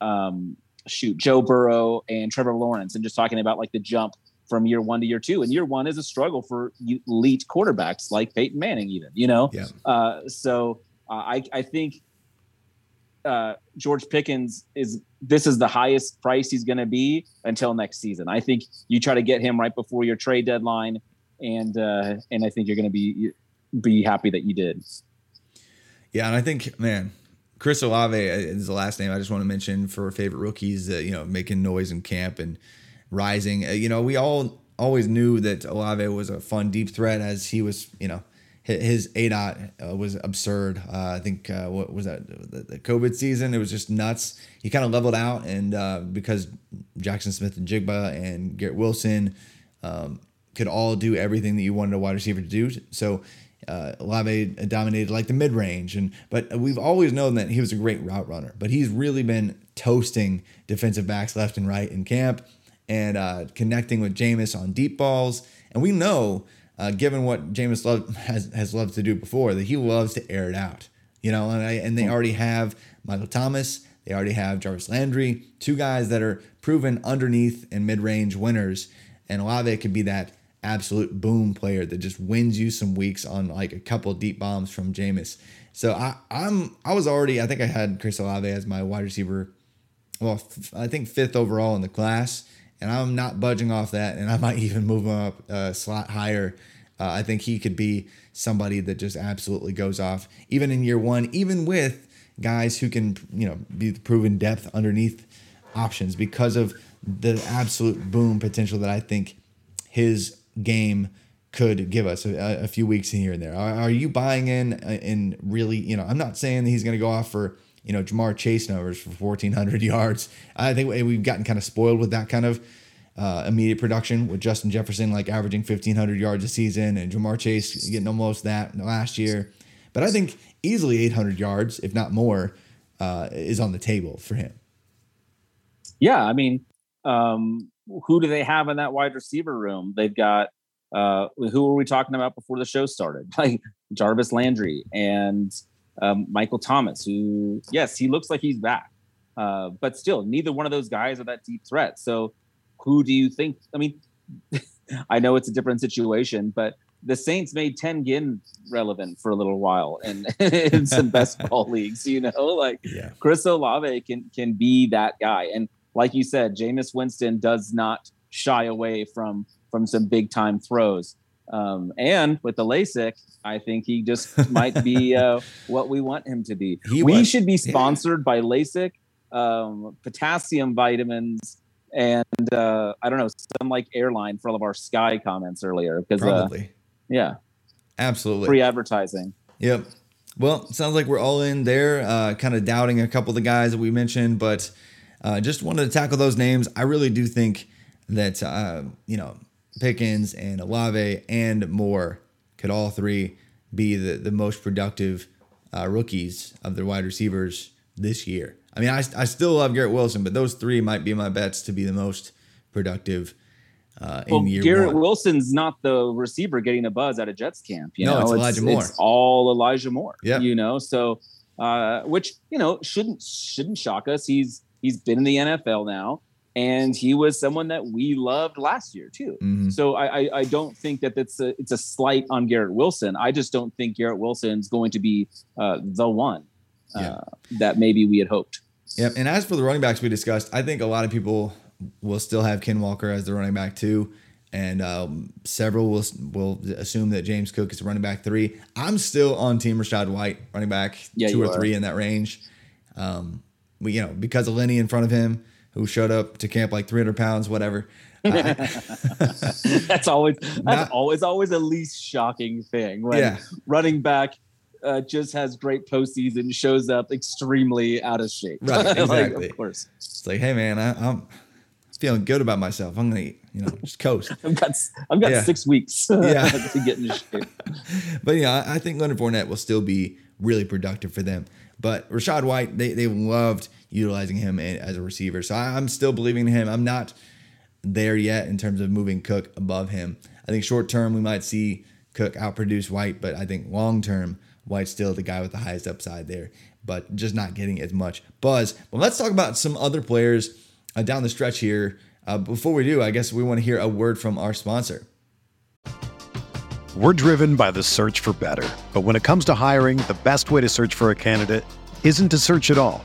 um, shoot, Joe Burrow, and Trevor Lawrence, and just talking about like the jump from year one to year two. And year one is a struggle for elite quarterbacks like Peyton Manning, even, you know? Yeah. Uh, so uh, I, I think uh, George Pickens is this is the highest price he's going to be until next season. I think you try to get him right before your trade deadline, and uh, and I think you're going to be be happy that you did. Yeah, and I think, man, Chris Olave is the last name I just want to mention for favorite rookies. Uh, you know, making noise in camp and rising. Uh, you know, we all always knew that Olave was a fun deep threat as he was. You know, his aDOT uh, was absurd. Uh, I think uh, what was that the, COVID season? It was just nuts. He kind of leveled out, and uh, because Jaxon Smith-Njigba and Garrett Wilson um, could all do everything that you wanted a wide receiver to do. So uh, Olave dominated like the mid range, and but we've always known that he was a great route runner. But he's really been toasting defensive backs left and right in camp, and uh, connecting with Jameis on deep balls. And we know, uh, given what Jameis love, has has loved to do before, that he loves to air it out. You know, and I, and they already have Michael Thomas. They already have Jarvis Landry, two guys that are proven underneath and mid range winners. And Olave could be that absolute boom player that just wins you some weeks on like a couple deep bombs from Jameis. So I, I'm I was already I think I had Chris Olave as my wide receiver. Well, f- I think fifth overall in the class, and I'm not budging off that, and I might even move him up a slot higher. Uh, I think he could be somebody that just absolutely goes off, even in year one, even with guys who can you know be the proven depth underneath options because of the absolute boom potential that I think his game could give us a, a few weeks here and there. Are, are you buying in uh, in really? You know, I'm not saying that he's going to go off for you know Ja'Marr Chase numbers for 1,400 [LAUGHS] yards. I think we- we've gotten kind of spoiled with that kind of uh, immediate production with Justin Jefferson like averaging 1,500 yards a season and Ja'Marr Chase getting almost that last year. But I think easily 800 yards, if not more, uh, is on the table for him. Yeah, I mean, um, who do they have in that wide receiver room? They've got uh, who were we talking about before the show started? [LAUGHS] Like Jarvis Landry and um, Michael Thomas, who yes, he looks like he's back, uh, but still, neither one of those guys are that deep threat. So, who do you think? I mean, [LAUGHS] I know it's a different situation, but the Saints made Ted Ginn relevant for a little while in, [LAUGHS] in some best [LAUGHS] ball leagues. You know, like Yeah. Chris Olave can can be that guy. And like you said, Jameis Winston does not shy away from from some big time throws. Um, and with the LASIK, I think he just might be [LAUGHS] uh, what we want him to be. He we was- should be yeah. sponsored by LASIK, um, potassium vitamins, and uh, I don't know some like airline for all of our Sky comments earlier because uh, yeah, Absolutely. free advertising. Yep. Well, sounds like we're all in there, uh, kind of doubting a couple of the guys that we mentioned, but uh, just wanted to tackle those names. I really do think that, uh, you know, Pickens and Olave and Moore could all three be the, the most productive uh, rookies of the wide receivers this year. I mean, I, I still love Garrett Wilson, but those three might be my bets to be the most productive uh, in Well, year Garrett one. Wilson's not the receiver getting a buzz at a Jets camp. You No, know, it's Elijah Moore. It's all Elijah Moore. Yeah, You know, so uh, which you know shouldn't shouldn't shock us. He's he's been in the NFL now, and he was someone that we loved last year too. Mhm. So I, I I don't think that that's a it's a slight on Garrett Wilson. I just don't think Garrett Wilson's going to be uh, the one uh, Yeah. that maybe we had hoped. Yep. And as for the running backs we discussed, I think a lot of people will still have Ken Walker as the running back two, and um, several will will assume that James Cook is running back three. I'm still on Team Rachaad White, running back Yeah, two or are. three in that range. Um, we you know because of Lenny in front of him, who showed up to camp like 300 pounds, whatever. [LAUGHS] that's always that's Not- always always a least shocking thing when Yeah. running back uh, just has great postseason, shows up extremely out of shape. Right, [LAUGHS] Like, exactly. of course, It's like, hey man, I, I'm feeling good about myself. I'm gonna you know just coast. [LAUGHS] I've got I've got Yeah. six weeks Yeah. to get into shape. But yeah, I I think Leonard Fournette will still be really productive for them. But Rachaad White, they, they loved utilizing him as a receiver. So I, I'm still believing in him. I'm not there yet in terms of moving Cook above him. I think short term we might see Cook outproduce White, but I think long term White's still the guy with the highest upside there, but just not getting as much buzz. Well, let's talk about some other players uh, down the stretch here. Uh, before we do, I guess we want to hear a word from our sponsor. We're driven by the search for better. But when it comes to hiring, the best way to search for a candidate isn't to search at all.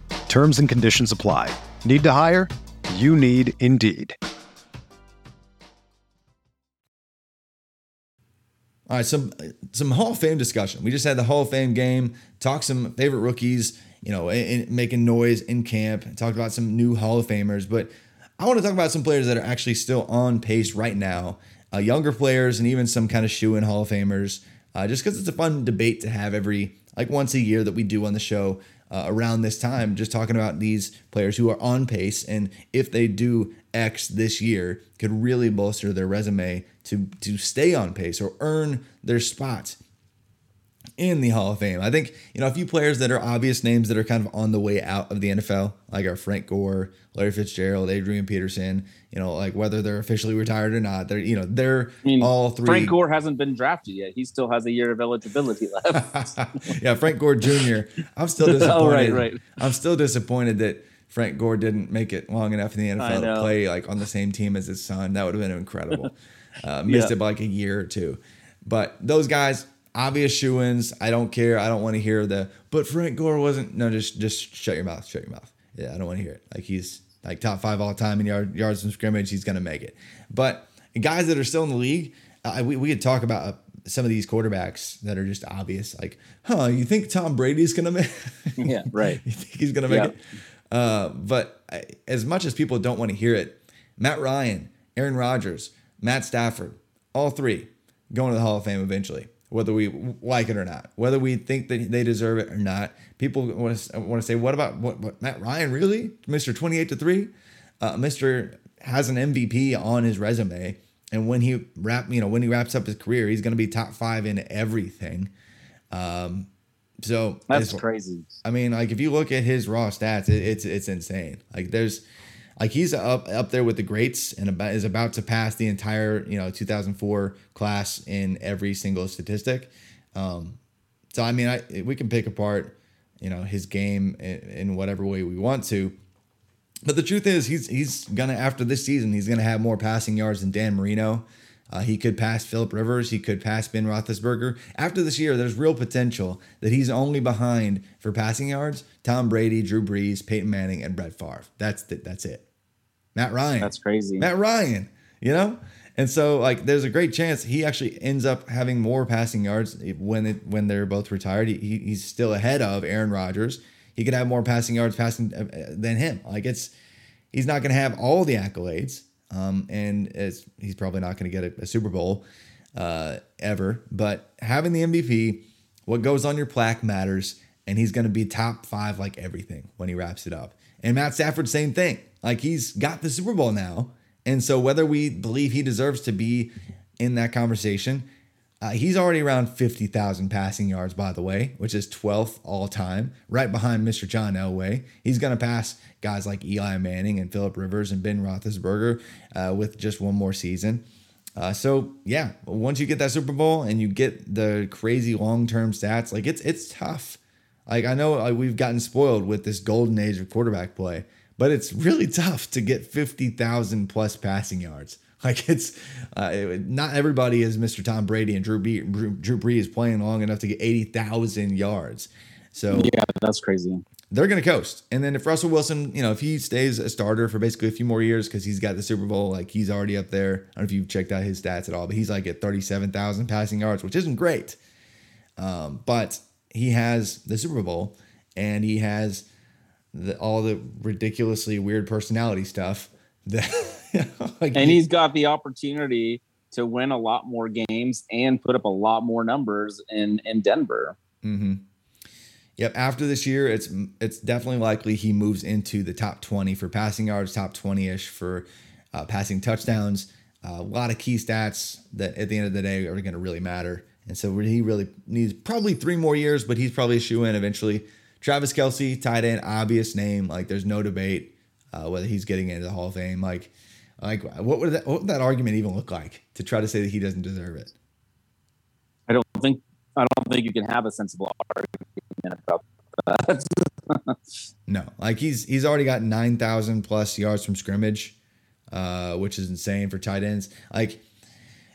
Terms and conditions apply. Need to hire? You need Indeed. All right, some some Hall of Fame discussion. We just had the Hall of Fame game. Talk some favorite rookies, you know, in, in- making noise in camp. Talked about some new Hall of Famers, but I want to talk about some players that are actually still on pace right now. Uh, younger players and even some kind of shoe in Hall of Famers. Uh, just because it's a fun debate to have every like once a year that we do on the show uh, around this time. Just talking about these players who are on pace and if they do X this year, could really bolster their resume to to stay on pace or earn their spot in the Hall of Fame. I think, you know, a few players that are obvious names that are kind of on the way out of the NFL, like our Frank Gore, Larry Fitzgerald, Adrian Peterson, you know, like whether they're officially retired or not, they're, you know, they're I mean, all three. Frank Gore hasn't been drafted yet. He still has a year of eligibility left. [LAUGHS] yeah, Frank Gore Jr. I'm still [LAUGHS] disappointed. Oh, right, right. I'm still disappointed that Frank Gore didn't make it long enough in the NFL to play like on the same team as his son. That would have been incredible. [LAUGHS] Uh, missed Yeah. it by like a year or two. But those guys, obvious shoe-ins. I don't care. I don't want to hear the. But Frank Gore wasn't. No, just just shut your mouth. Shut your mouth. Yeah, I don't want to hear it. Like he's like top five all time in yard, yards from scrimmage. He's gonna make it. But guys that are still in the league, uh, we we could talk about uh, some of these quarterbacks that are just obvious. Like, huh? You think Tom Brady's gonna make? [LAUGHS] yeah, [LAUGHS] right. you think he's gonna make Yeah. it? Uh, but I, as much as people don't want to hear it, Matt Ryan, Aaron Rodgers, Matt Stafford, all three going to the Hall of Fame eventually, whether we like it or not, whether we think that they deserve it or not. People want to want to say, what about what, what Matt Ryan really, Mister Twenty Eight to Three, uh, Mister has an MVP on his resume, and when he wrap, you know, when he wraps up his career, he's going to be top five in everything So That's crazy. I mean, like if you look at his raw stats, it, it's it's insane. Like there's like he's up up there with the greats and about, is about to pass the entire you know 2004 class in every single statistic. Um, so I mean, I we can pick apart you know his game in, in whatever way we want to. But the truth is, he's he's gonna after this season, he's gonna have more passing yards than Dan Marino. Uh, he could pass Philip Rivers. He could pass Ben Roethlisberger. After this year, there's real potential that he's only behind for passing yards. Tom Brady, Drew Brees, Peyton Manning, and Brett Favre. That's that's it. Matt Ryan. That's crazy. Matt Ryan. You know, and so like there's a great chance he actually ends up having more passing yards when it when they're both retired. He, he- he's still ahead of Aaron Rodgers. He could have more passing yards passing uh, than him. Like it's he's not going to have all the accolades, um, and he's probably not going to get a, a Super Bowl uh, ever. But having the MVP, what goes on your plaque matters, and he's going to be top five like everything when he wraps it up. And Matt Stafford, same thing. Like he's got the Super Bowl now, and so whether we believe he deserves to be in that conversation. Uh, he's already around 50,000 passing yards, by the way, which is 12th all time, right behind Mr. John Elway. He's going to pass guys like Eli Manning and Philip Rivers and Ben Roethlisberger uh, with just one more season. Uh, so yeah, once you get that Super Bowl and you get the crazy long term stats, like it's it's tough. Like I know like, we've gotten spoiled with this golden age of quarterback play, but it's really tough to get 50,000 plus passing yards. [LAUGHS] Like it's uh, not everybody is Mr. Tom Brady and Drew, B, Drew, Drew Brees playing long enough to get 80,000 yards. So Yeah, that's crazy. they're going to coast. And then if Russell Wilson, you know, if he stays a starter for basically a few more years because he's got the Super Bowl, like he's already up there. I don't know if you've checked out his stats at all, but he's like at 37,000 passing yards, which isn't great. Um, but he has the Super Bowl and he has the, all the ridiculously weird personality stuff that [LAUGHS] like And he's got the opportunity to win a lot more games and put up a lot more numbers in in Denver. hmm Yep. After this year, it's it's definitely likely he moves into the top twenty for passing yards, top twenty ish for uh, passing touchdowns. Uh, a lot of key stats that at the end of the day are going to really matter. And so he really needs probably three more years, but he's probably a shoe in eventually. Travis Kelce, tight end, obvious name. Like there's no debate uh, whether he's getting into the Hall of Fame. Like, like what would that what would that argument even look like to try to say that he doesn't deserve it? I don't think I don't think you can have a sensible argument about that. [LAUGHS] No, like he's he's already got nine thousand plus yards from scrimmage, uh, which is insane for tight ends. Like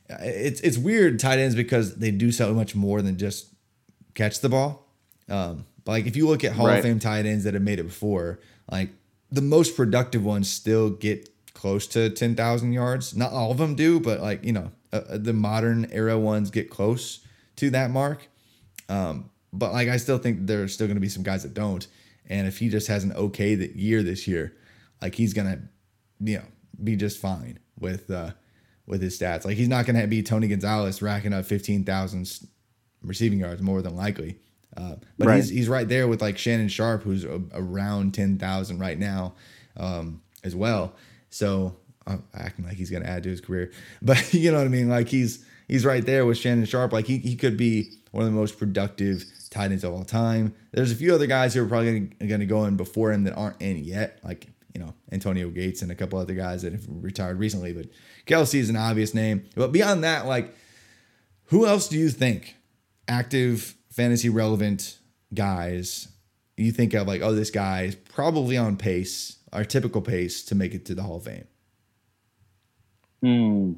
it's it's weird tight ends because they do so much more than just catch the ball. Um, but like if you look at Hall Right. of Fame tight ends that have made it before, like the most productive ones still get close to ten thousand yards. Not all of them do, but like you know uh, uh, the modern era ones get close to that mark. Um, but like I still think there's still going to be some guys that don't. And if he just has an okay year this year, like he's gonna, you know, be just fine with uh with his stats. Like he's not gonna be Tony Gonzalez racking up fifteen thousand receiving yards more than likely. Uh, but Right. he's he's right there with like Shannon Sharpe, who's a, around ten thousand right now, um, as well. So I'm acting like he's gonna add to his career, [LAUGHS] but you know what I mean. Like he's he's right there with Shannon Sharpe. Like he he could be one of the most productive tight ends of all time. There's a few other guys who are probably going to go in before him that aren't in yet, like you know Antonio Gates and a couple other guys that have retired recently. But Kelce is an obvious name. But beyond that, like who else do you think active fantasy relevant guys you think of like oh this guy is probably on pace our typical pace to make it to the hall of fame Hmm.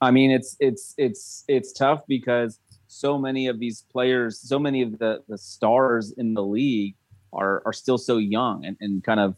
I mean, it's it's it's it's tough because so many of these players, so many of the the stars in the league are are still so young and, and kind of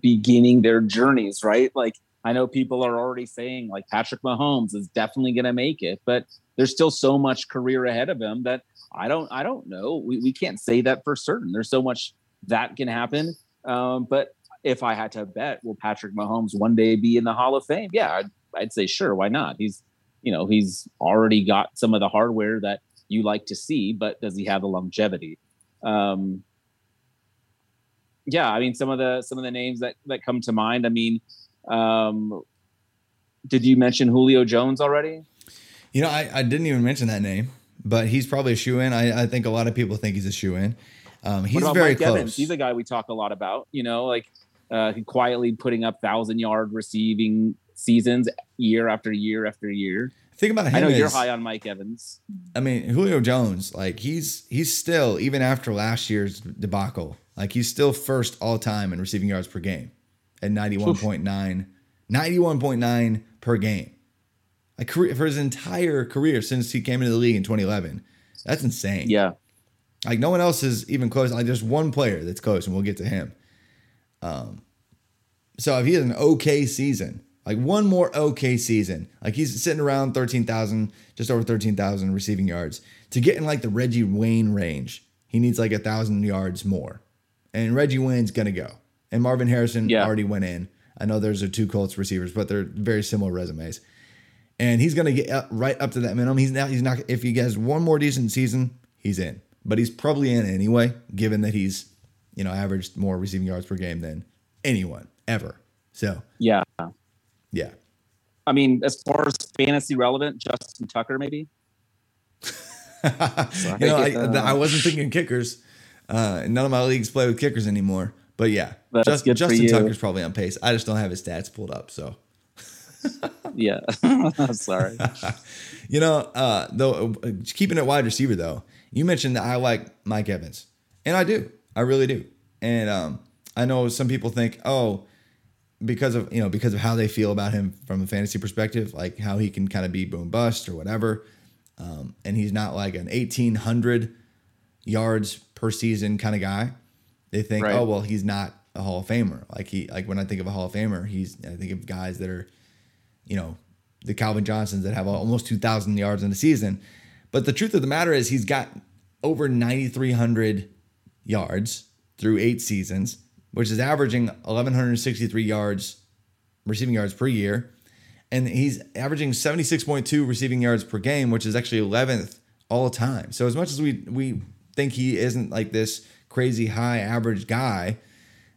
beginning their journeys, right? Like I know people are already saying like Patrick Mahomes is definitely going to make it, but there's still so much career ahead of him that I don't I don't know. We we can't say that for certain. There's so much that can happen. Um, but if I had to bet, will Patrick Mahomes one day be in the Hall of Fame? Yeah, I'd, I'd say sure. Why not? He's, you know, he's already got some of the hardware that you like to see, but does he have the longevity? Um, yeah, I mean, some of the some of the names that that come to mind. I mean, um, did you mention Julio Jones already? you know i, I didn't even mention that name but he's probably a shoe in. I, I think a lot of people think he's a shoe in. Um, he's very Mike close. Evans? He's a guy we talk a lot about. You know, like uh, quietly putting up thousand yard receiving seasons year after year after year. Think about him. I know you're high on Mike Evans. I mean, Julio Jones, like he's he's still even after last year's debacle, like he's still first all time in receiving yards per game at 91.9 91.9 per game. Like career, for his entire career since he came into the league in 2011. That's insane. Yeah, Like no one else is even close. Like there's one player that's close, and we'll get to him. Um, so if he has an okay season, like one more okay season, like he's sitting around thirteen thousand, just over thirteen thousand receiving yards to get in like the Reggie Wayne range. He needs like a thousand yards more, and Reggie Wayne's gonna go, and Marvin Harrison Yeah. already went in. I know there's are two Colts receivers, but they're very similar resumes and he's gonna get up, right up to that minimum. He's now he's not if he has one more decent season, he's in. But he's probably in anyway, given that he's you know averaged more receiving yards per game than anyone ever. So yeah. yeah, I mean, as far as fantasy relevant, Justin Tucker maybe. [LAUGHS] you know I, Uh, I wasn't thinking kickers. Uh, none of my leagues play with kickers anymore. But yeah, That's Just, good Justin. Tucker's probably on pace. I just don't have his stats pulled up. So [LAUGHS] Yeah, [LAUGHS] I'm sorry. [LAUGHS] You know, uh, though, uh, keeping it wide receiver though, you mentioned that I like Mike Evans, and I do, I really do. And um, I know some people think, oh, because of you know because of how they feel about him from a fantasy perspective, like how he can kind of be boom bust or whatever, um, and he's not like an eighteen hundred yards per season kind of guy. They think, Right. oh well, he's not a Hall of Famer. Like he, like when I think of a Hall of Famer, he's I think of guys that are you know, the Calvin Johnsons that have almost 2,000 yards in a season. But the truth of the matter is, he's got over 9,300 yards through eight seasons, which is averaging 1,163 yards, receiving yards per year. And he's averaging 76.2 receiving yards per game, which is actually 11th all time. So as much as we we think he isn't like this crazy high average guy,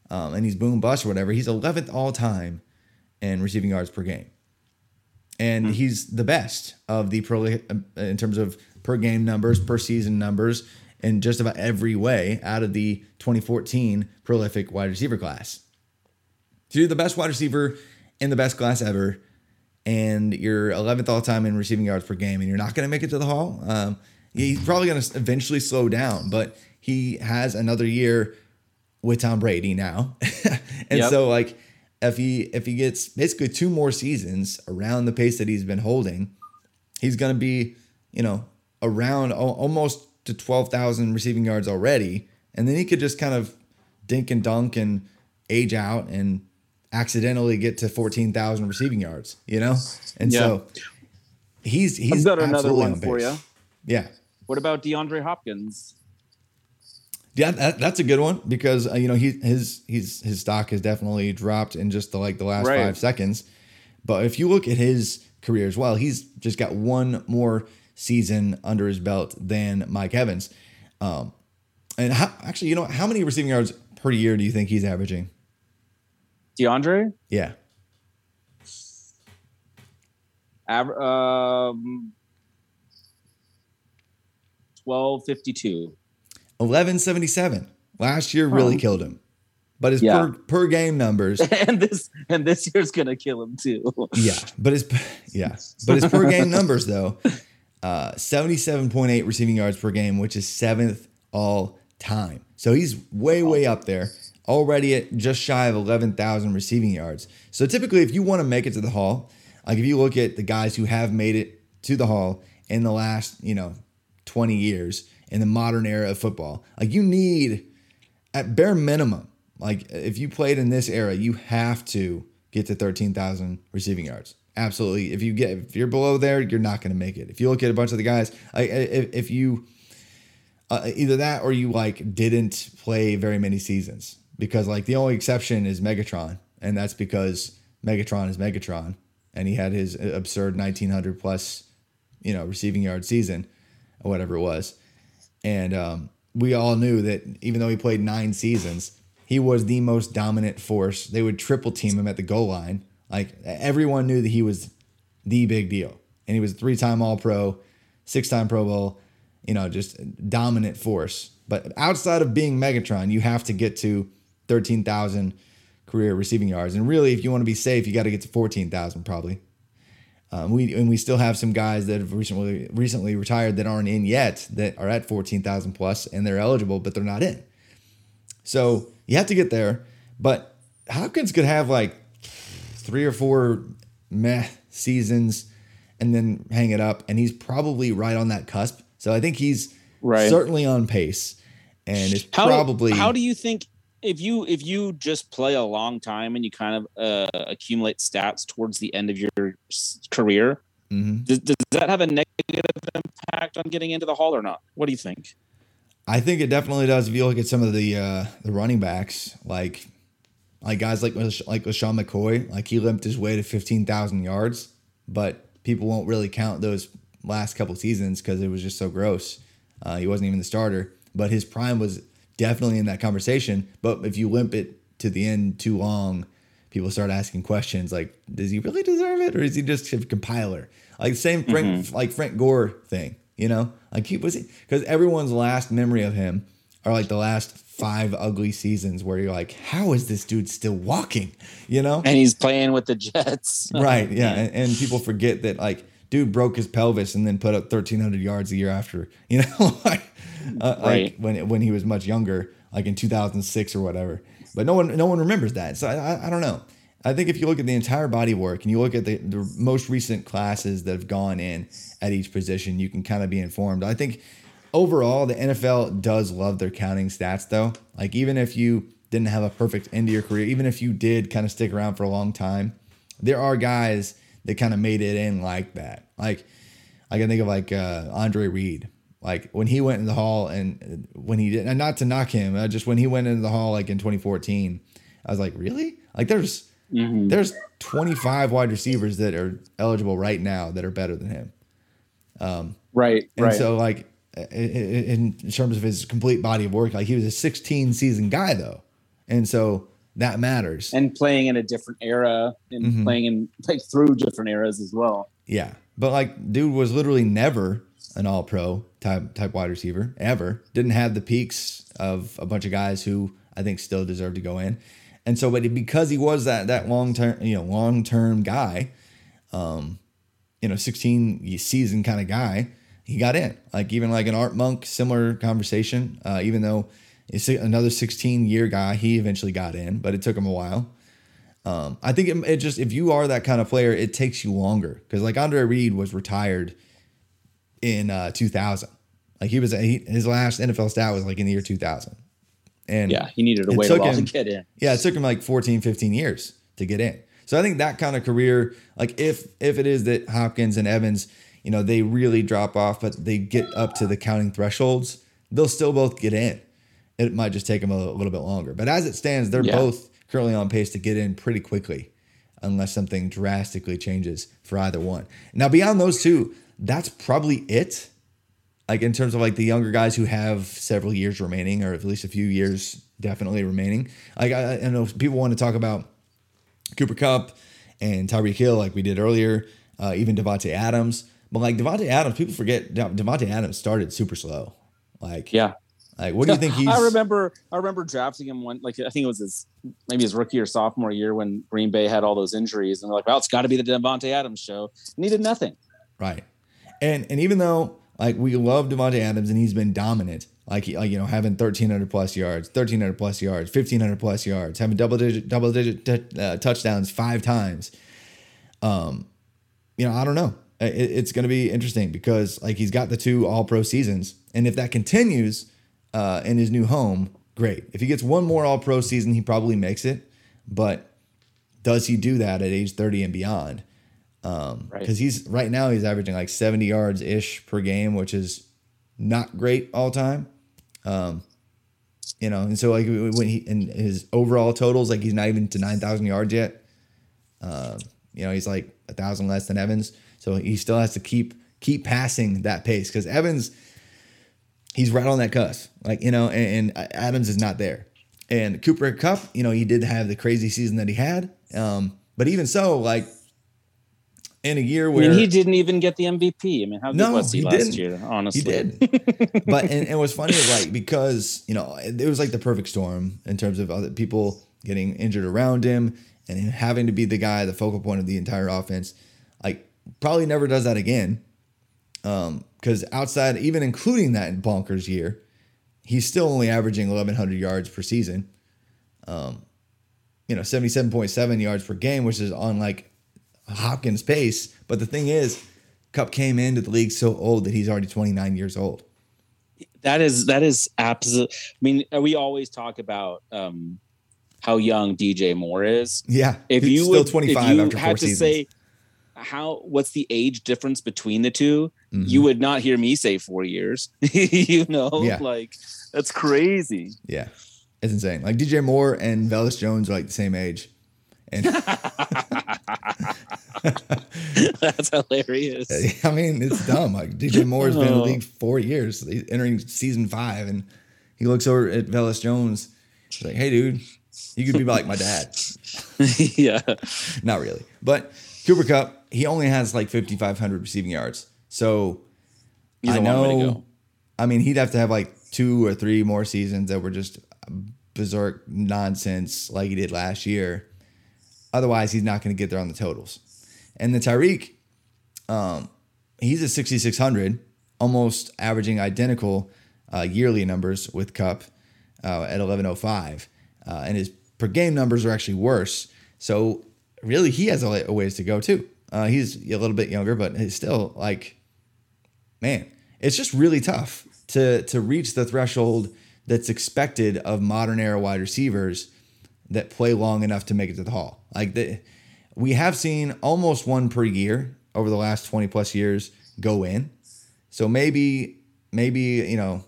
um, and he's boom bust or whatever, he's 11th all time in receiving yards per game and he's the best of the pro in terms of per game numbers, per season numbers, in just about every way out of the 2014 prolific wide receiver class. So you're the best wide receiver in the best class ever, and you're 11th all time in receiving yards per game, and you're not going to make it to the Hall. Um, he's probably going to eventually slow down, but he has another year with Tom Brady now, [LAUGHS] and Yep. so like if he if he gets basically two more seasons around the pace that he's been holding, he's going to be you know around al- almost to twelve thousand receiving yards already, and then he could just kind of dink and dunk and age out and accidentally get to fourteen thousand receiving yards, you know, and so he's he's I've got another one on for you. Yeah. What about DeAndre Hopkins? Yeah, that, that's a good one because uh, you know he his he's his stock has definitely dropped in just the like the last Right. five seconds. But if you look at his career as well, he's just got one more season under his belt than Mike Evans. Um, and how, actually, you know, how many receiving yards per year do you think he's averaging? DeAndre? Yeah, Aver- um, 1252. Eleven seventy seven. Last year really Oh. killed him, but his Yeah. per per game numbers [LAUGHS] and this and this year's gonna kill him too. Yeah, but his yeah, but his per game numbers though, uh, seventy seven point eight receiving yards per game, which is seventh all time. So he's way way up there, already at just shy of eleven thousand receiving yards. So typically, if you want to make it to the Hall, like if you look at the guys who have made it to the Hall in the last you know twenty years in the modern era of football, like you need at bare minimum, like if you played in this era, you have to get to 13,000 receiving yards. Absolutely. If you get if you're below there, you're not going to make it. If you look at a bunch of the guys, like if, if you uh, either that or you like didn't play very many seasons because like the only exception is Megatron, and that's because Megatron is Megatron, and he had his absurd 1900 plus, you know, receiving yard season, or whatever it was, and um, we all knew that even though he played nine seasons, he was the most dominant force. They would triple team him at the goal line. Like everyone knew that he was the big deal, and he was three time All Pro, six time Pro Bowl, you know, just dominant force. But outside of being Megatron, you have to get to 13,000 career receiving yards. And really, if you want to be safe, you got to get to 14,000 probably. Um, we and we still have some guys that have recently recently retired that aren't in yet that are at 14,000 plus and they're eligible, but they're not in. So you have to get there. But Hopkins could have like three or four meh seasons and then hang it up. And he's probably right on that cusp. So I think he's Right. certainly on pace and is How probably how do you think if you if you just play a long time and you kind of uh, accumulate stats towards the end of your career, Mhm. does, does that have a negative impact on getting into the hall or not? What do you think? I think it definitely does. If you look at some of the uh, the running backs, like like guys like like LeSean McCoy, like he limped his way to fifteen thousand yards, but people won't really count those last couple seasons because it was just so gross. Uh, he wasn't even the starter, but his prime was definitely in that conversation. But if you limp it to the end too long, people start asking questions like, does he really deserve it, or is he just a compiler? Like same Frank, mm-hmm. like Frank Gore thing, you know? Like he was because everyone's last memory of him are like the last five ugly seasons where you're like, how is this dude still walking? You know? And he's playing with the Jets, [LAUGHS] right? Yeah, and, and people forget that like dude broke his pelvis and then put up 1300 yards a year after. You know, [LAUGHS] like, uh, like when when he was much younger, like in 2006 or whatever. But no one no one remembers that. So I, I, I don't know. I think if you look at the entire body work and you look at the, the most recent classes that have gone in at each position, you can kind of be informed. I think overall the NFL does love their counting stats though. Like even if you didn't have a perfect end to your career, even if you did kind of stick around for a long time, there are guys that kind of made it in like that. Like I can think of like uh, Andre Reed. Like when he went in the hall and uh, when he did, and not to knock him, uh, just when he went into the hall like in 2014, I was like, really? Like there's there's 25 wide receivers that are eligible right now that are better than him. Right. And right. so like i- i- in terms of his complete body of work, like he was a 16 season guy though, and so that matters. and playing in a different era and Mhm. playing in like through different eras as well. Yeah, but like, dude was literally never an All Pro type type wide receiver ever. Didn't have the peaks of a bunch of guys who I think still deserve to go in. And so, but because he was that that long term, you know, long term guy, um, you know, sixteen season kind of guy, he got in. Like even like an Art Monk, similar conversation. Uh, even though it's another sixteen year guy, he eventually got in, but it took him a while. Um, I think it, it just if you are that kind of player, it takes you longer because like Andre Reed was retired in uh, 2000. Like he was he, his last NFL stat was like in the year 2000. And Yeah, he needed to wait a while him- to get in. yeah, it took him like 14, 15 years to get in. So I think that kind of career, like if if it is that Hopkins and Evans, you know, they really drop off, but they get up to the counting thresholds, they'll still both get in. It might just take them a little bit longer. But as it stands, they're Yeah. both currently on pace to get in pretty quickly, unless something drastically changes for either one. Now beyond those two, that's probably it like in terms of like the younger guys who have several years remaining or at least a few years definitely remaining like i, I know people want to talk about Cooper Kupp and tyreek hill like we did earlier uh, even Davante Adams but like Davante Adams people forget De- Davante Adams started super slow like Yeah. like what do you think [LAUGHS] he's I remember I remember drafting him one like I think it was his maybe his rookie or sophomore year when Green Bay had all those injuries and they're like, well, it's got to be the Davante Adams show. And he did nothing. Right. And and even though like we love Davante Adams and he's been dominant, like like you know having thirteen hundred plus yards, thirteen hundred plus yards, fifteen hundred plus yards, having double digit double digit t- uh, touchdowns five times. Um, you know I don't know. It, it's going to be interesting because like he's got the two All Pro seasons, and if that continues uh, in his new home, great. If he gets one more All Pro season, he probably makes it. But does he do that at age thirty and beyond? Um, Right. because he's right now he's averaging like 70 yards ish per game, which is not great all time. Um, you know, and so like when he and his overall totals, like he's not even to 9,000 yards yet. Um, you know, he's like a thousand less than Evans, so he still has to keep keep passing that pace because Evans, he's right on that cusp, like you know, and, and Adams is not there. And Cooper Kupp, you know, he did have the crazy season that he had, um, but even so, like in a year I where mean, he didn't even get the MVP. I mean, how good No, was he, he last didn't. year? Honestly, he did. [LAUGHS] but and, and it was funny, like because you know it, it was like the perfect storm in terms of other people getting injured around him and him having to be the guy, the focal point of the entire offense. Like probably never does that again. Um, because outside, even including that bonkers year, he's still only averaging 1,100 yards per season. Um, you know, 77.7 yards per game, which is on like Hopkins' pace. But the thing is, Kupp came into the league so old that he's already 29 years old. that is that is absolute. I mean, we always talk about um, how young DJ Moore is. Yeah. If you still would, 25 if you after four had to seasons. say how what's the age difference between the 2 Mhm. you would not hear me say four years. [LAUGHS] you know, Yeah. like that's crazy. yeah. It's insane. Like DJ Moore and Velus Jones are like the same age. And [LAUGHS] that's hilarious. I mean, it's dumb. Like DJ Moore's been in the Oh. league four years, He's entering season five, and he looks over at Velus Jones. He's like, "Hey, dude, you could be like my dad." [LAUGHS] yeah. Not really, but Cooper Kupp, he only has like 5,500 receiving yards. So He's I a long way to know. go. I mean, he'd have to have like two or three more seasons that were just berserk nonsense like he did last year. Otherwise, he's not going to get there on the totals. And the Tyreek, um, he's at 6,600, almost averaging identical uh, yearly numbers with Kupp uh, at 1105. Uh, and his per game numbers are actually worse. So really, he has a, ways to go too. Uh, he's a little bit younger, but he's still like man, it's just really tough to to reach the threshold that's expected of modern era wide receivers that play long enough to make it to the hall. Like the, we have seen almost one per year over the last 20 plus years go in. So maybe maybe, you know,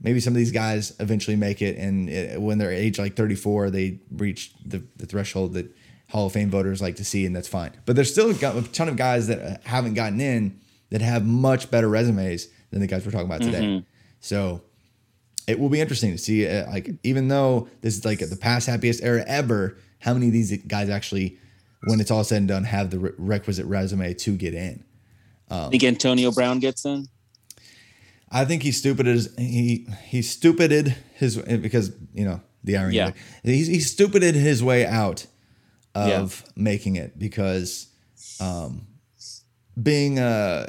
maybe some of these guys eventually make it and it, when they're age like 34 they reach the, the threshold that Hall of Fame voters like to see and that's fine. But there's still a ton of guys that uh, haven't gotten in that have much better resumes than the guys we're talking about today. So it will be interesting to see, uh, like, even though this is like the past happiest era ever, how many of these guys actually, when it's all said and done, have the re- requisite resume to get in? Um, think Antonio Brown gets in. I think he stupid as he he stupided his because you know the irony. Yeah. it. He he stupided his way out of making it because um, being a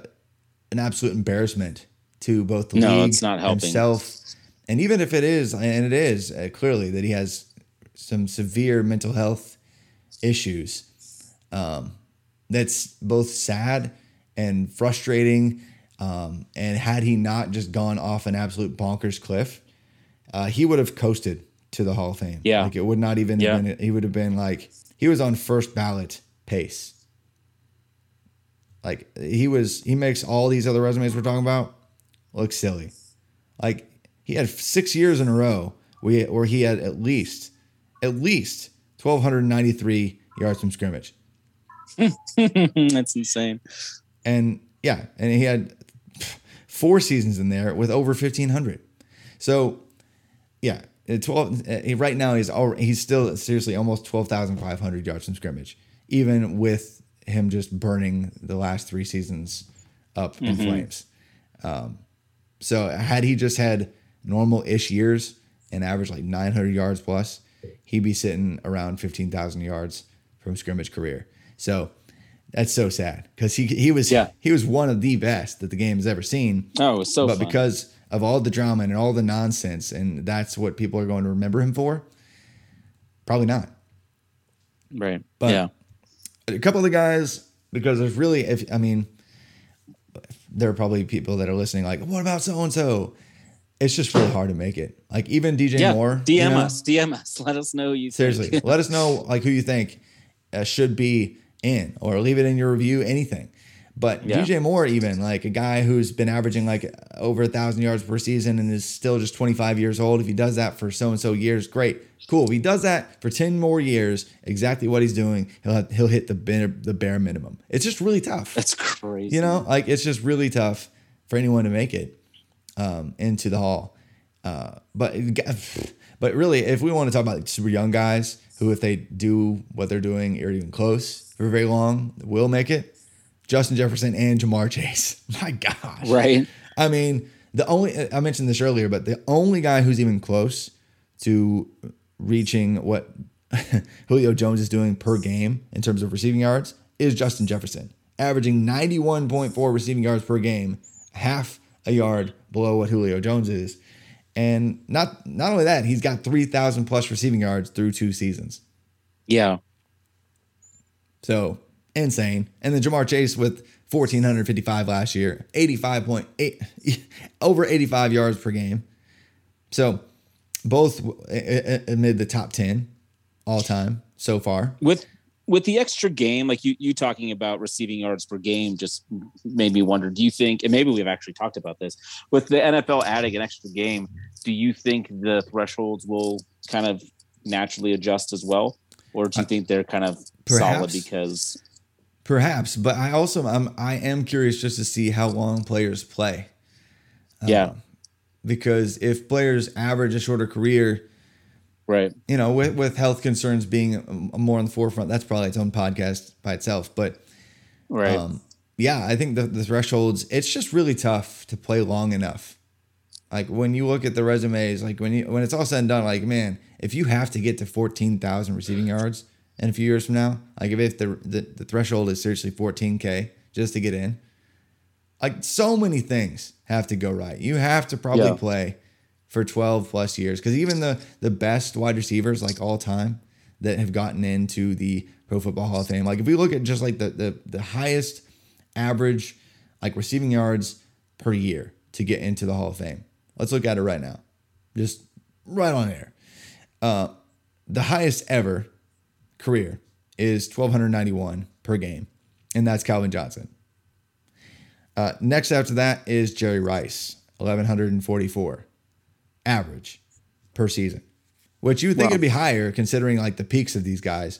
an absolute embarrassment to both the No, league it's not helping. himself, and even if it is, and it is uh, clearly that he has some severe mental health issues. Um, that's both sad and frustrating. Um, and had he not just gone off an absolute bonkers cliff, uh, he would have coasted to the Hall of Fame. Yeah. like it would not even. Yeah. Have been, he would have been like he was on first ballot pace. Like he was, he makes all these other resumes we're talking about look silly. Like he had six years in a row we where he had at least, at least twelve hundred ninety three yards from scrimmage. [LAUGHS] That's insane. and yeah, and he had four seasons in there with over fifteen hundred. So yeah, twelve. uh, Right now he's al- he's still seriously almost twelve thousand five hundred yards from scrimmage, even with him just burning the last three seasons up in flames. Um, so had he just had normal ish years and average like nine hundred yards plus, he'd be sitting around fifteen thousand yards from scrimmage career. So that's so sad because he he was Yeah. he was one of the best that the game has ever seen. Oh, it was so but fun. because of all the drama and all the nonsense, and that's what people are going to remember him for. Probably not. right. But- yeah. A couple of the guys, because there's really, if I mean, there are probably people that are listening, like, what about so and so? It's just really hard to make it. Like even DJ Yeah. Moore, DM you know? us. DM us. [LAUGHS] Let us know you Seriously, think. let us know like who you think uh, should be in, or leave it in your review. Anything, but Yeah. DJ Moore, even like a guy who's been averaging like over a thousand yards per season and is still just 25 years old. If he does that for so and so years, great, cool. If he does that for 10 more years, exactly what he's doing, he'll have, he'll hit the bare, the bare minimum. It's just really tough. That's crazy. You know, like it's just really tough for anyone to make it um, into the hall. Uh, but [LAUGHS] but really, if we want to talk about like super young guys who, if they do what they're doing or even close for very long, will make it. Justin Jefferson and Ja'Marr Chase. [LAUGHS] My gosh. Right. I mean, the only I mentioned this earlier, but the only guy who's even close to reaching what [LAUGHS] Julio Jones is doing per game in terms of receiving yards is Justin Jefferson, averaging 91.4 receiving yards per game, half a yard below what Julio Jones is. And not not only that, he's got 3,000 plus receiving yards through two seasons. Yeah. So insane. And then Ja'Marr Chase with 1,455 last year, 85.8, [LAUGHS] over 85 yards per game. So both amid the top 10 all time so far. With with the extra game, like you you talking about receiving yards per game, just made me wonder. Do you think, and maybe we've actually talked about this, with the NFL adding an extra game, do you think the thresholds will kind of naturally adjust as well, or do you uh, think they're kind of solid because? Perhaps, but I also I'm I am curious just to see how long players play. Yeah. Um, because if players average a shorter career, Right. you know, with, with health concerns being um, more on the forefront, that's probably its own podcast by itself. But Right. um, yeah, I think the, the thresholds, it's just really tough to play long enough. Like when you look at the resumes, like when you when it's all said and done, like man, if you have to get to fourteen thousand receiving yards in a few years from now, like if, if the, the the threshold is seriously fourteen k just to get in, like so many things have to go right. You have to probably Yeah. play for 12 plus years because even the the best wide receivers like all time that have gotten into the Pro Football Hall of Fame, like if we look at just like the the, the highest average like receiving yards per year to get into the Hall of Fame, let's look at it right now, just right on air. Uh, the highest ever career is 1291 per game, and that's Calvin Johnson. Uh, next after that is Jerry Rice, 1144 average per season, which you would think Wow. it'd be higher considering like the peaks of these guys.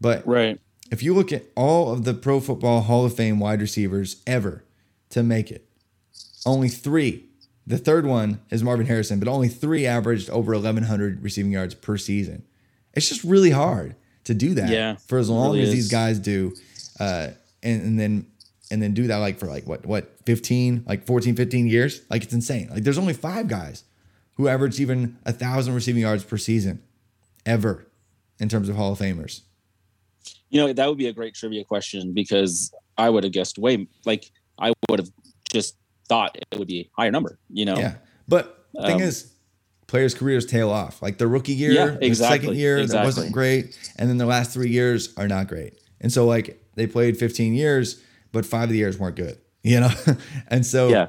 But right. if you look at all of the Pro Football Hall of Fame wide receivers ever to make it, only three. The third one is Marvin Harrison, but only three averaged over 1,100 receiving yards per season. It's just really hard to do that Yeah, for as long really as is. these guys do, uh, and, and then and then do that like for like what what 15 like 14 15 years like it's insane like there's only five guys who averaged even a thousand receiving yards per season ever in terms of hall of famers You know, that would be a great trivia question because I would have guessed way like I would have just thought it would be a higher number, you know? Yeah. But the thing Um, is, players' careers tail off. Like the rookie year, Yeah, the second exactly, year, that wasn't great. And then the last three years are not great. And so, like, they played 15 years, but five of the years weren't good, [LAUGHS] you know? and so, Yeah.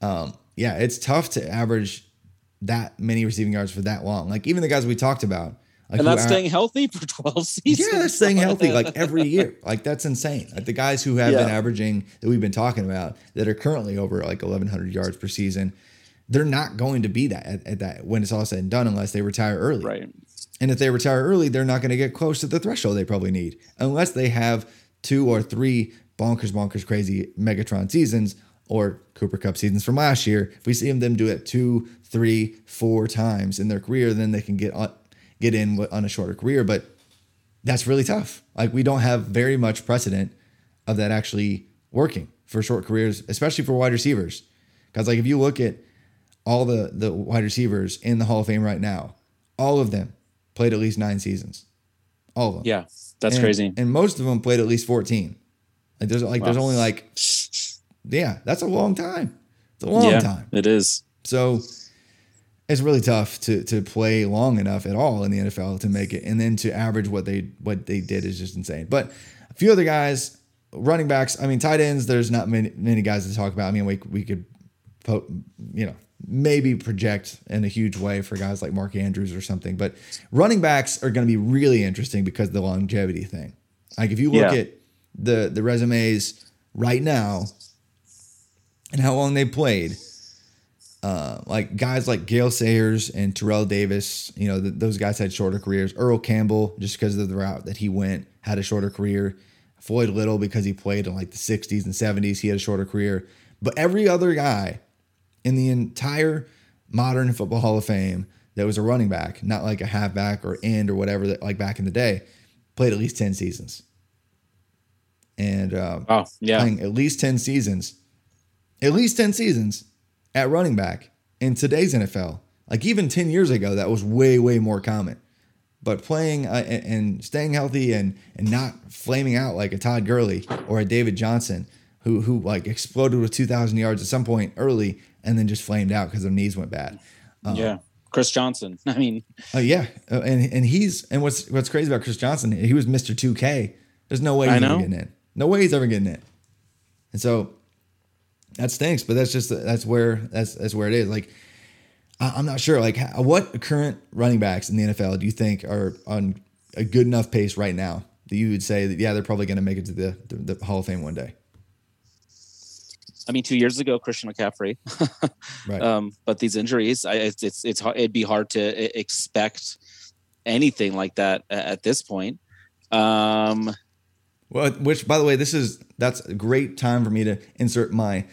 um, yeah, it's tough to average that many receiving yards for that long. Like, even the guys we talked about. Like And [LAUGHS] that's staying healthy for 12 seasons. yeah, they're staying healthy like [LAUGHS] every year. Like that's insane. Like the guys who have been averaging that we've been talking about that are currently over like 1100 yards per season, they're not going to be that at, at that when it's all said and done unless they retire early. Right. And if they retire early, they're not going to get close to the threshold they probably need unless they have two or three bonkers, bonkers, crazy Megatron seasons or Cooper Kupp seasons from last year. If we see them do it two, three, four times in their career, then they can get on, get in on a shorter career. But that's really tough. Like we don't have very much precedent of that actually working for short careers, especially for wide receivers. Because like if you look at all the the wide receivers in the Hall of Fame right now, all of them played at least nine seasons. All of them. Yeah. That's And- crazy. And most of them played at least 14. Like there's like there's only like yeah, that's a long time. It's a long yeah, time. It is. So it's really tough to to play long enough at all in the NFL to make it, and then to average what they what they did is just insane. But a few other guys, running backs. I mean, tight ends. There's not many many guys to talk about. I mean, we we could, po- you know, maybe project in a huge way for guys like Mark Andrews or something. But running backs are going to be really interesting because of the longevity thing. Like if you look Yeah. at the the resumes right now and how long they played uh, like guys like Gale Sayers and Terrell Davis, you know, th- those guys had shorter careers. Earl Campbell, just because of the route that he went, had a shorter career. Floyd Little, because he played in like the 60s and 70s, he had a shorter career. But every other guy in the entire modern football Hall of Fame that was a running back, not like a halfback or end or whatever, that like back in the day, played at least 10 seasons. and uh, Oh yeah, playing at least 10 seasons, at least 10 seasons at running back in today's NFL. Like even 10 years ago, that was way, way more common. But playing uh, and and staying healthy and and not flaming out like a Todd Gurley or a David Johnson, who who like exploded with 2,000 yards at some point early and then just flamed out because their knees went bad. yeah. Chris Johnson. [LAUGHS] I mean, Uh, yeah, uh, and and he's and what's what's crazy about Chris Johnson? He was Mister Two K. There's no way he's ever getting in. No way he's ever getting in. And so that stinks. But that's just that's where that's that's where it is. Like I, I'm not sure. Like what current running backs in the NFL do you think are on a good enough pace right now that you would say that yeah they're probably going to make it to the, the the Hall of Fame one day? I mean, two years ago, Christian McCaffrey. [LAUGHS] Right. um, but these injuries, I, it's it's it's it'd be hard to expect anything like that at this point. Um, Well, which by the way, this is that's a great time for me to insert my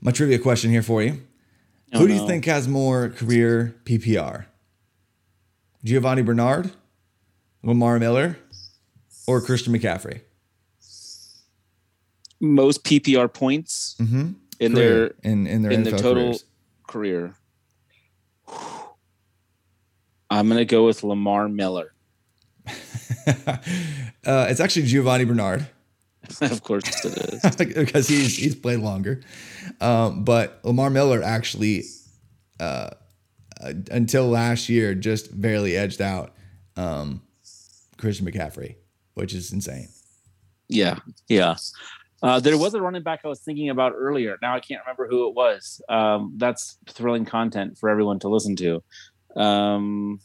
my trivia question here for you. oh, Who do you no. think has more career PPR? Giovani Bernard, Lamar Miller, or Christian McCaffrey? most PPR points Mm-hmm. in their in in their in NFL their total careers. career? I'm gonna go with Lamar Miller. [LAUGHS] uh, it's actually Giovani Bernard [LAUGHS] of course it is. [LAUGHS] because he's he's played longer. Um, but Lamar Miller actually, uh, uh, until last year, just barely edged out um, Christian McCaffrey, which is insane. Yeah, yeah. Uh, there was a running back I was thinking about earlier. Now I can't remember who it was. Um, that's thrilling content for everyone to listen to. Um,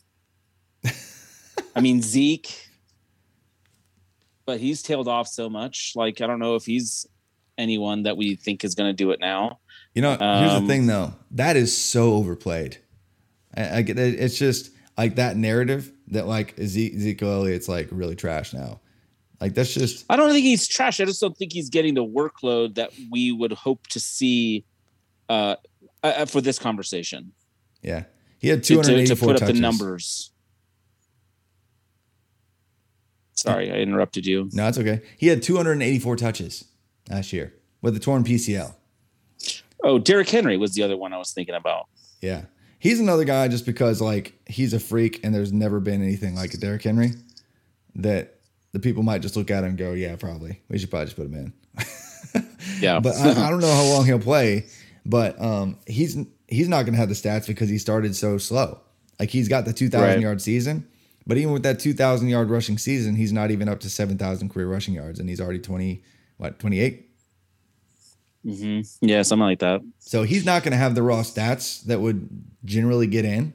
I mean Zeke, but he's tailed off so much. Like I don't know if he's anyone that we think is going to do it now. You know, here's the Um, thing though. That is so overplayed. I, I get it. It's just like that narrative that like Eze- Ezekiel Elliott's like really trash now. Like that's just I don't think he's trash. I just don't think he's getting the workload that we would hope to see uh, uh, for this conversation. yeah. He had to, to, to put up touches. the numbers. Sorry, I interrupted you. No, it's okay. He had 284 touches last year with a torn PCL. Oh, Derrick Henry was the other one I was thinking about. Yeah. He's another guy just because like he's a freak and there's never been anything like a Derrick Henry that the people might just look at him and go, yeah, probably. We should probably just put him in. [LAUGHS] Yeah, But I, I don't know how long he'll play. But um, he's he's not going to have the stats because he started so slow. Like he's got the 2,000 Right. yard season, but even with that 2,000 yard rushing season, he's not even up to 7,000 career rushing yards, and he's already 20 what 28. hmm yeah, something like that. So he's not going to have the raw stats that would generally get in.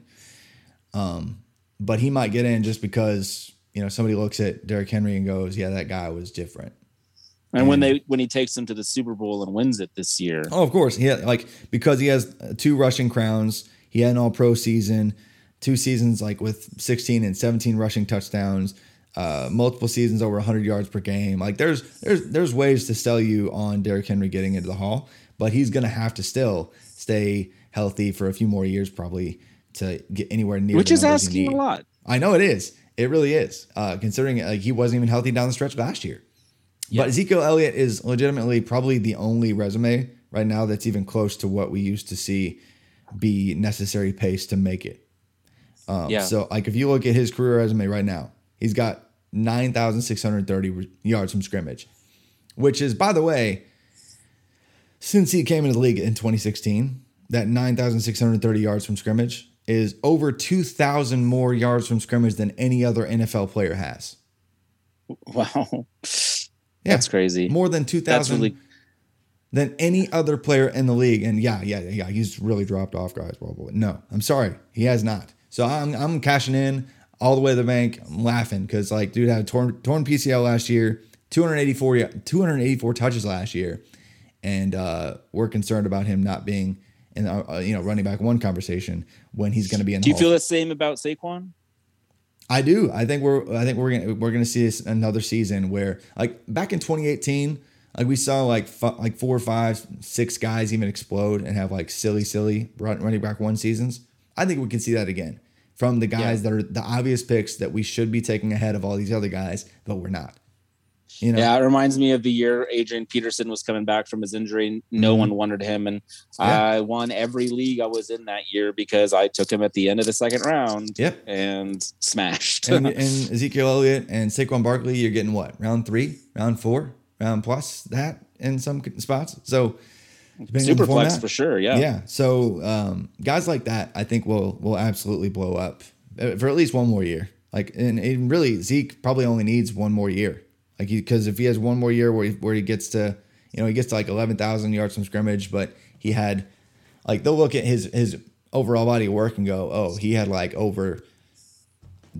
Um, but he might get in just because you know somebody looks at Derrick Henry and goes, "Yeah, that guy was different." And when they when he takes them to the Super Bowl and wins it this year, Oh, of course, yeah, like because he has two rushing crowns. He had an All Pro season, two seasons like with 16 and 17 rushing touchdowns, uh, multiple seasons over 100 yards per game. Like there's there's there's ways to sell you on Derrick Henry getting into the Hall, but he's gonna have to still stay healthy for a few more years probably to get anywhere near. which is asking a lot. I know it is. It really is. Uh, considering like he wasn't even healthy down the stretch last year. But Ezekiel Elliott is legitimately probably the only resume right now that's even close to what we used to see be necessary pace to make it. Um, Yeah. So like if you look at his career resume right now, he's got 9,630 yards from scrimmage, which is by the way, since he came into the league in 2016, that 9,630 yards from scrimmage is over 2,000 more yards from scrimmage than any other NFL player has. Wow, Yeah. that's crazy. More than 2,000 really than any other player in the league. And yeah, yeah, yeah, he's really dropped off, guys. No, I'm sorry, he has not. So I'm I'm cashing in all the way to the bank. I'm laughing because like, dude had a torn torn PCL last year, 284 284 touches last year, and uh, we're concerned about him not being in uh, uh, you know running back one conversation when he's going to be in. Do you feel the same about Saquon? I do. I think we're. I think we're gonna we're gonna see this another season where like back in 2018, like we saw like f- like six guys even explode and have like silly, silly run, running back one seasons. I think we can see that again from the guys that are the obvious picks that we should be taking ahead of all these other guys, but we're not. You know, Yeah, it reminds me of the year Adrian Peterson was coming back from his injury. No Mhm. one wanted him, and Yeah. I won every league I was in that year because I took him at the end of the second round Yep. and smashed. and, [LAUGHS] and Ezekiel Elliott and Saquon Barkley, you're getting what round three, round four, round plus that in some spots. So depending on the Superflex for sure. Yeah. Yeah. So um, guys like that, I think will will absolutely blow up uh, for at least one more year. Like, and, and really Zeke probably only needs one more year. Like, because if he has one more year where he, where he gets to, you know, he gets to like eleven thousand yards from scrimmage, but he had, like, they'll look at his his overall body of work and go, oh, he had like over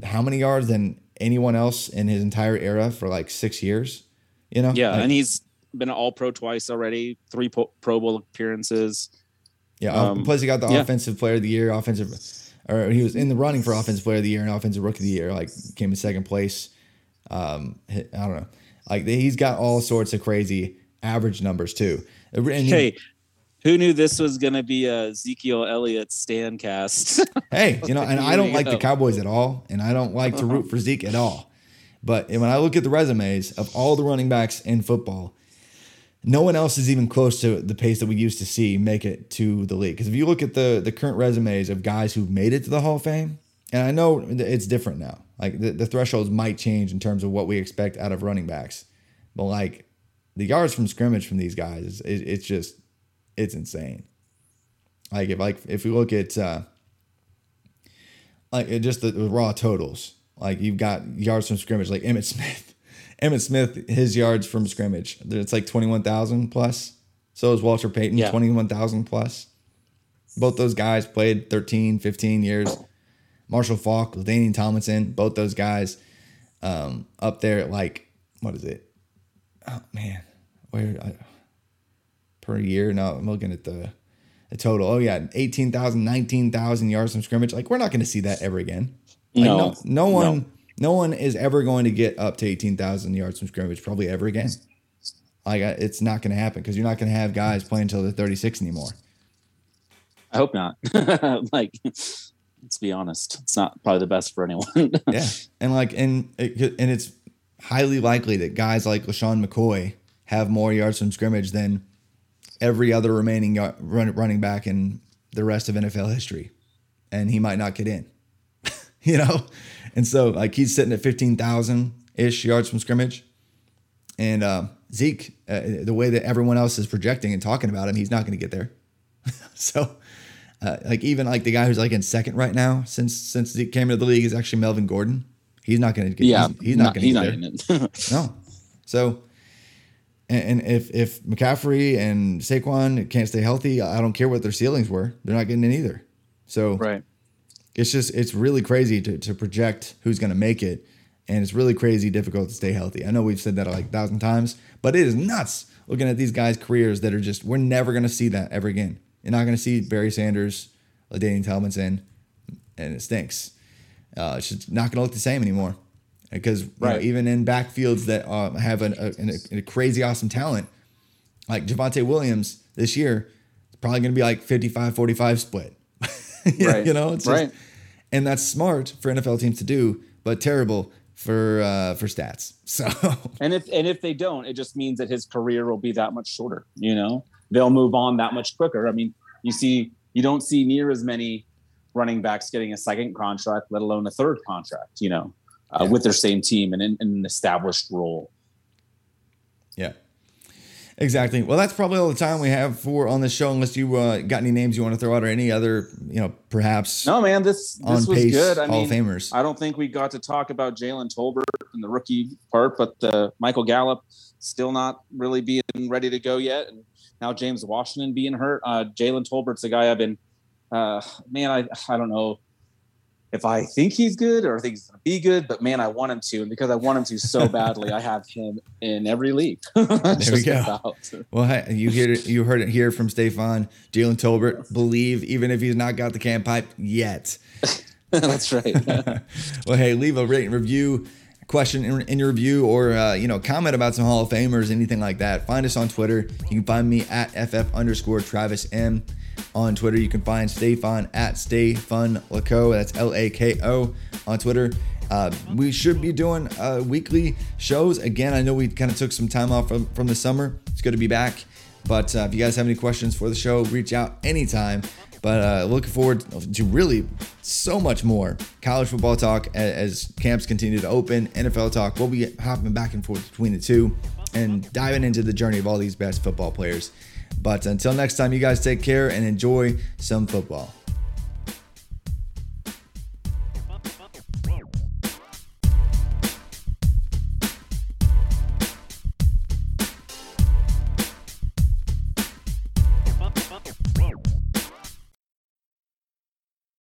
how many yards than anyone else in his entire era for like six years. You know? Yeah, Like, and he's been an All Pro twice already, three po- Pro Bowl appearances. Yeah. Um, plus, he got the yeah. offensive player of the year, offensive, or he was in the running for offensive player of the year and offensive rookie of the year. Like came in second place. Um, I don't know. Like he's got all sorts of crazy average numbers too. And he- Hey, who knew this was going to be a Ezekiel Elliott stand cast? [LAUGHS] hey, you know, and I don't like the. Cowboys at all, and I don't like to root for Zeke at all. But when I look at the resumes of all the running backs in football, no one else is even close to the pace that we used to see make it to the league. Because if you look at the the current resumes of guys who've made it to the Hall of Fame, and I know it's different now. Like the, the thresholds might change in terms of what we expect out of running backs, but like the yards from scrimmage from these guys, is it, it's just it's insane. Like if like if we look at uh, like just the, the raw totals, like you've got yards from scrimmage, like Emmitt Smith. Emmitt Smith, his yards from scrimmage, it's like twenty one thousand plus. So is Walter Payton, Yeah. twenty one thousand plus. Both those guys played 13, 15 years. Marshall Faulk, LaDainian Tomlinson, both those guys um, up there at like what is it? Oh man, where I, per year? No, I'm looking at the the total. Oh yeah, 18,000, 19,000 yards from scrimmage. Like we're not going to see that ever again. Like, No, no, no one, no. No. one is ever going to get up to 18,000 yards from scrimmage probably ever again. Like it's not going to happen because you're not going to have guys playing until they're 36 anymore. I hope not. [LAUGHS] like, let's be honest, it's not probably the best for anyone. [LAUGHS] yeah, and like and it, and it's highly likely that guys like LeSean McCoy have more yards from scrimmage than every other remaining yard, run, running back in the rest of NFL history, and he might not get in. [LAUGHS] you know, and so like he's sitting at fifteen thousand ish yards from scrimmage, and uh, Zeke, uh, the way that everyone else is projecting and talking about him, he's not going to get there. [LAUGHS] so. Uh, like even like the guy who's like in second right now since since Zeke came into the league is actually Melvin Gordon. He's not going to get. yeah, he's, he's not going to He's get not there. [LAUGHS] No. So, and, and if if McCaffrey and Saquon can't stay healthy, I don't care what their ceilings were. They're not getting in either. So right. It's just it's really crazy to to project who's going to make it, and it's really crazy difficult to stay healthy. I know we've said that like a thousand times, but it is nuts looking at these guys' careers that are just we're never going to see that ever again. You're not going to see Barry Sanders, LaDainian Tomlinson, and it stinks. Uh, it's just not going to look the same anymore. Because you know, even in backfields that uh, have an, a, an- a crazy awesome talent, like Javonte Williams this year, it's probably going to be like 55 45 split. [LAUGHS] Right. you know, it's just, Right. And that's smart for NFL teams to do, but terrible for uh, for stats. [LAUGHS] So And if and if they don't, it just means that his career will be that much shorter. You know, they'll move on that much quicker. I mean, you see, you don't see near as many running backs getting a second contract, let alone a third contract. You know, uh, Yeah. with their same team and in, in an established role. yeah, exactly. Well, that's probably all the time we have for on this show. Unless you uh, got any names you want to throw out or any other, you know, perhaps No, man, this on this was pace good. I Hall mean, Famers. I don't think we got to talk about Jalen Tolbert in the rookie part, but uh, Michael Gallup still not really being ready to go yet, and now James Washington being hurt. Uh, Jalen Tolbert's a guy I've been, uh, man, I I don't know if I think he's good or I think he's going to be good, but man, I want him to, and because I want him to so [LAUGHS] badly, I have him in every league. [LAUGHS] there we go. Well, hey, you hear it, you heard it here from Stefan. Jalen Tolbert, believe even if he's not got the can pipe yet. [LAUGHS] That's right. well, hey, leave a rate and review, question in, in your review, or uh, you know, comment about some Hall of Famers, anything like that. Find us on Twitter. You can find me at ff underscore Travis M on Twitter. You can find Stefan at Stay Fun. That's L A K O on Twitter. Uh, we should be doing uh, weekly shows. Again, I know we kind of took some time off from, from the summer. It's good to be back. But uh, if you guys have any questions for the show, reach out anytime. But uh, looking forward to really so much more college football talk as, as camps continue to open. NFL talk. We'll be hopping back and forth between the two and diving into the journey of all these best football players. But until next time, you guys take care and enjoy some football.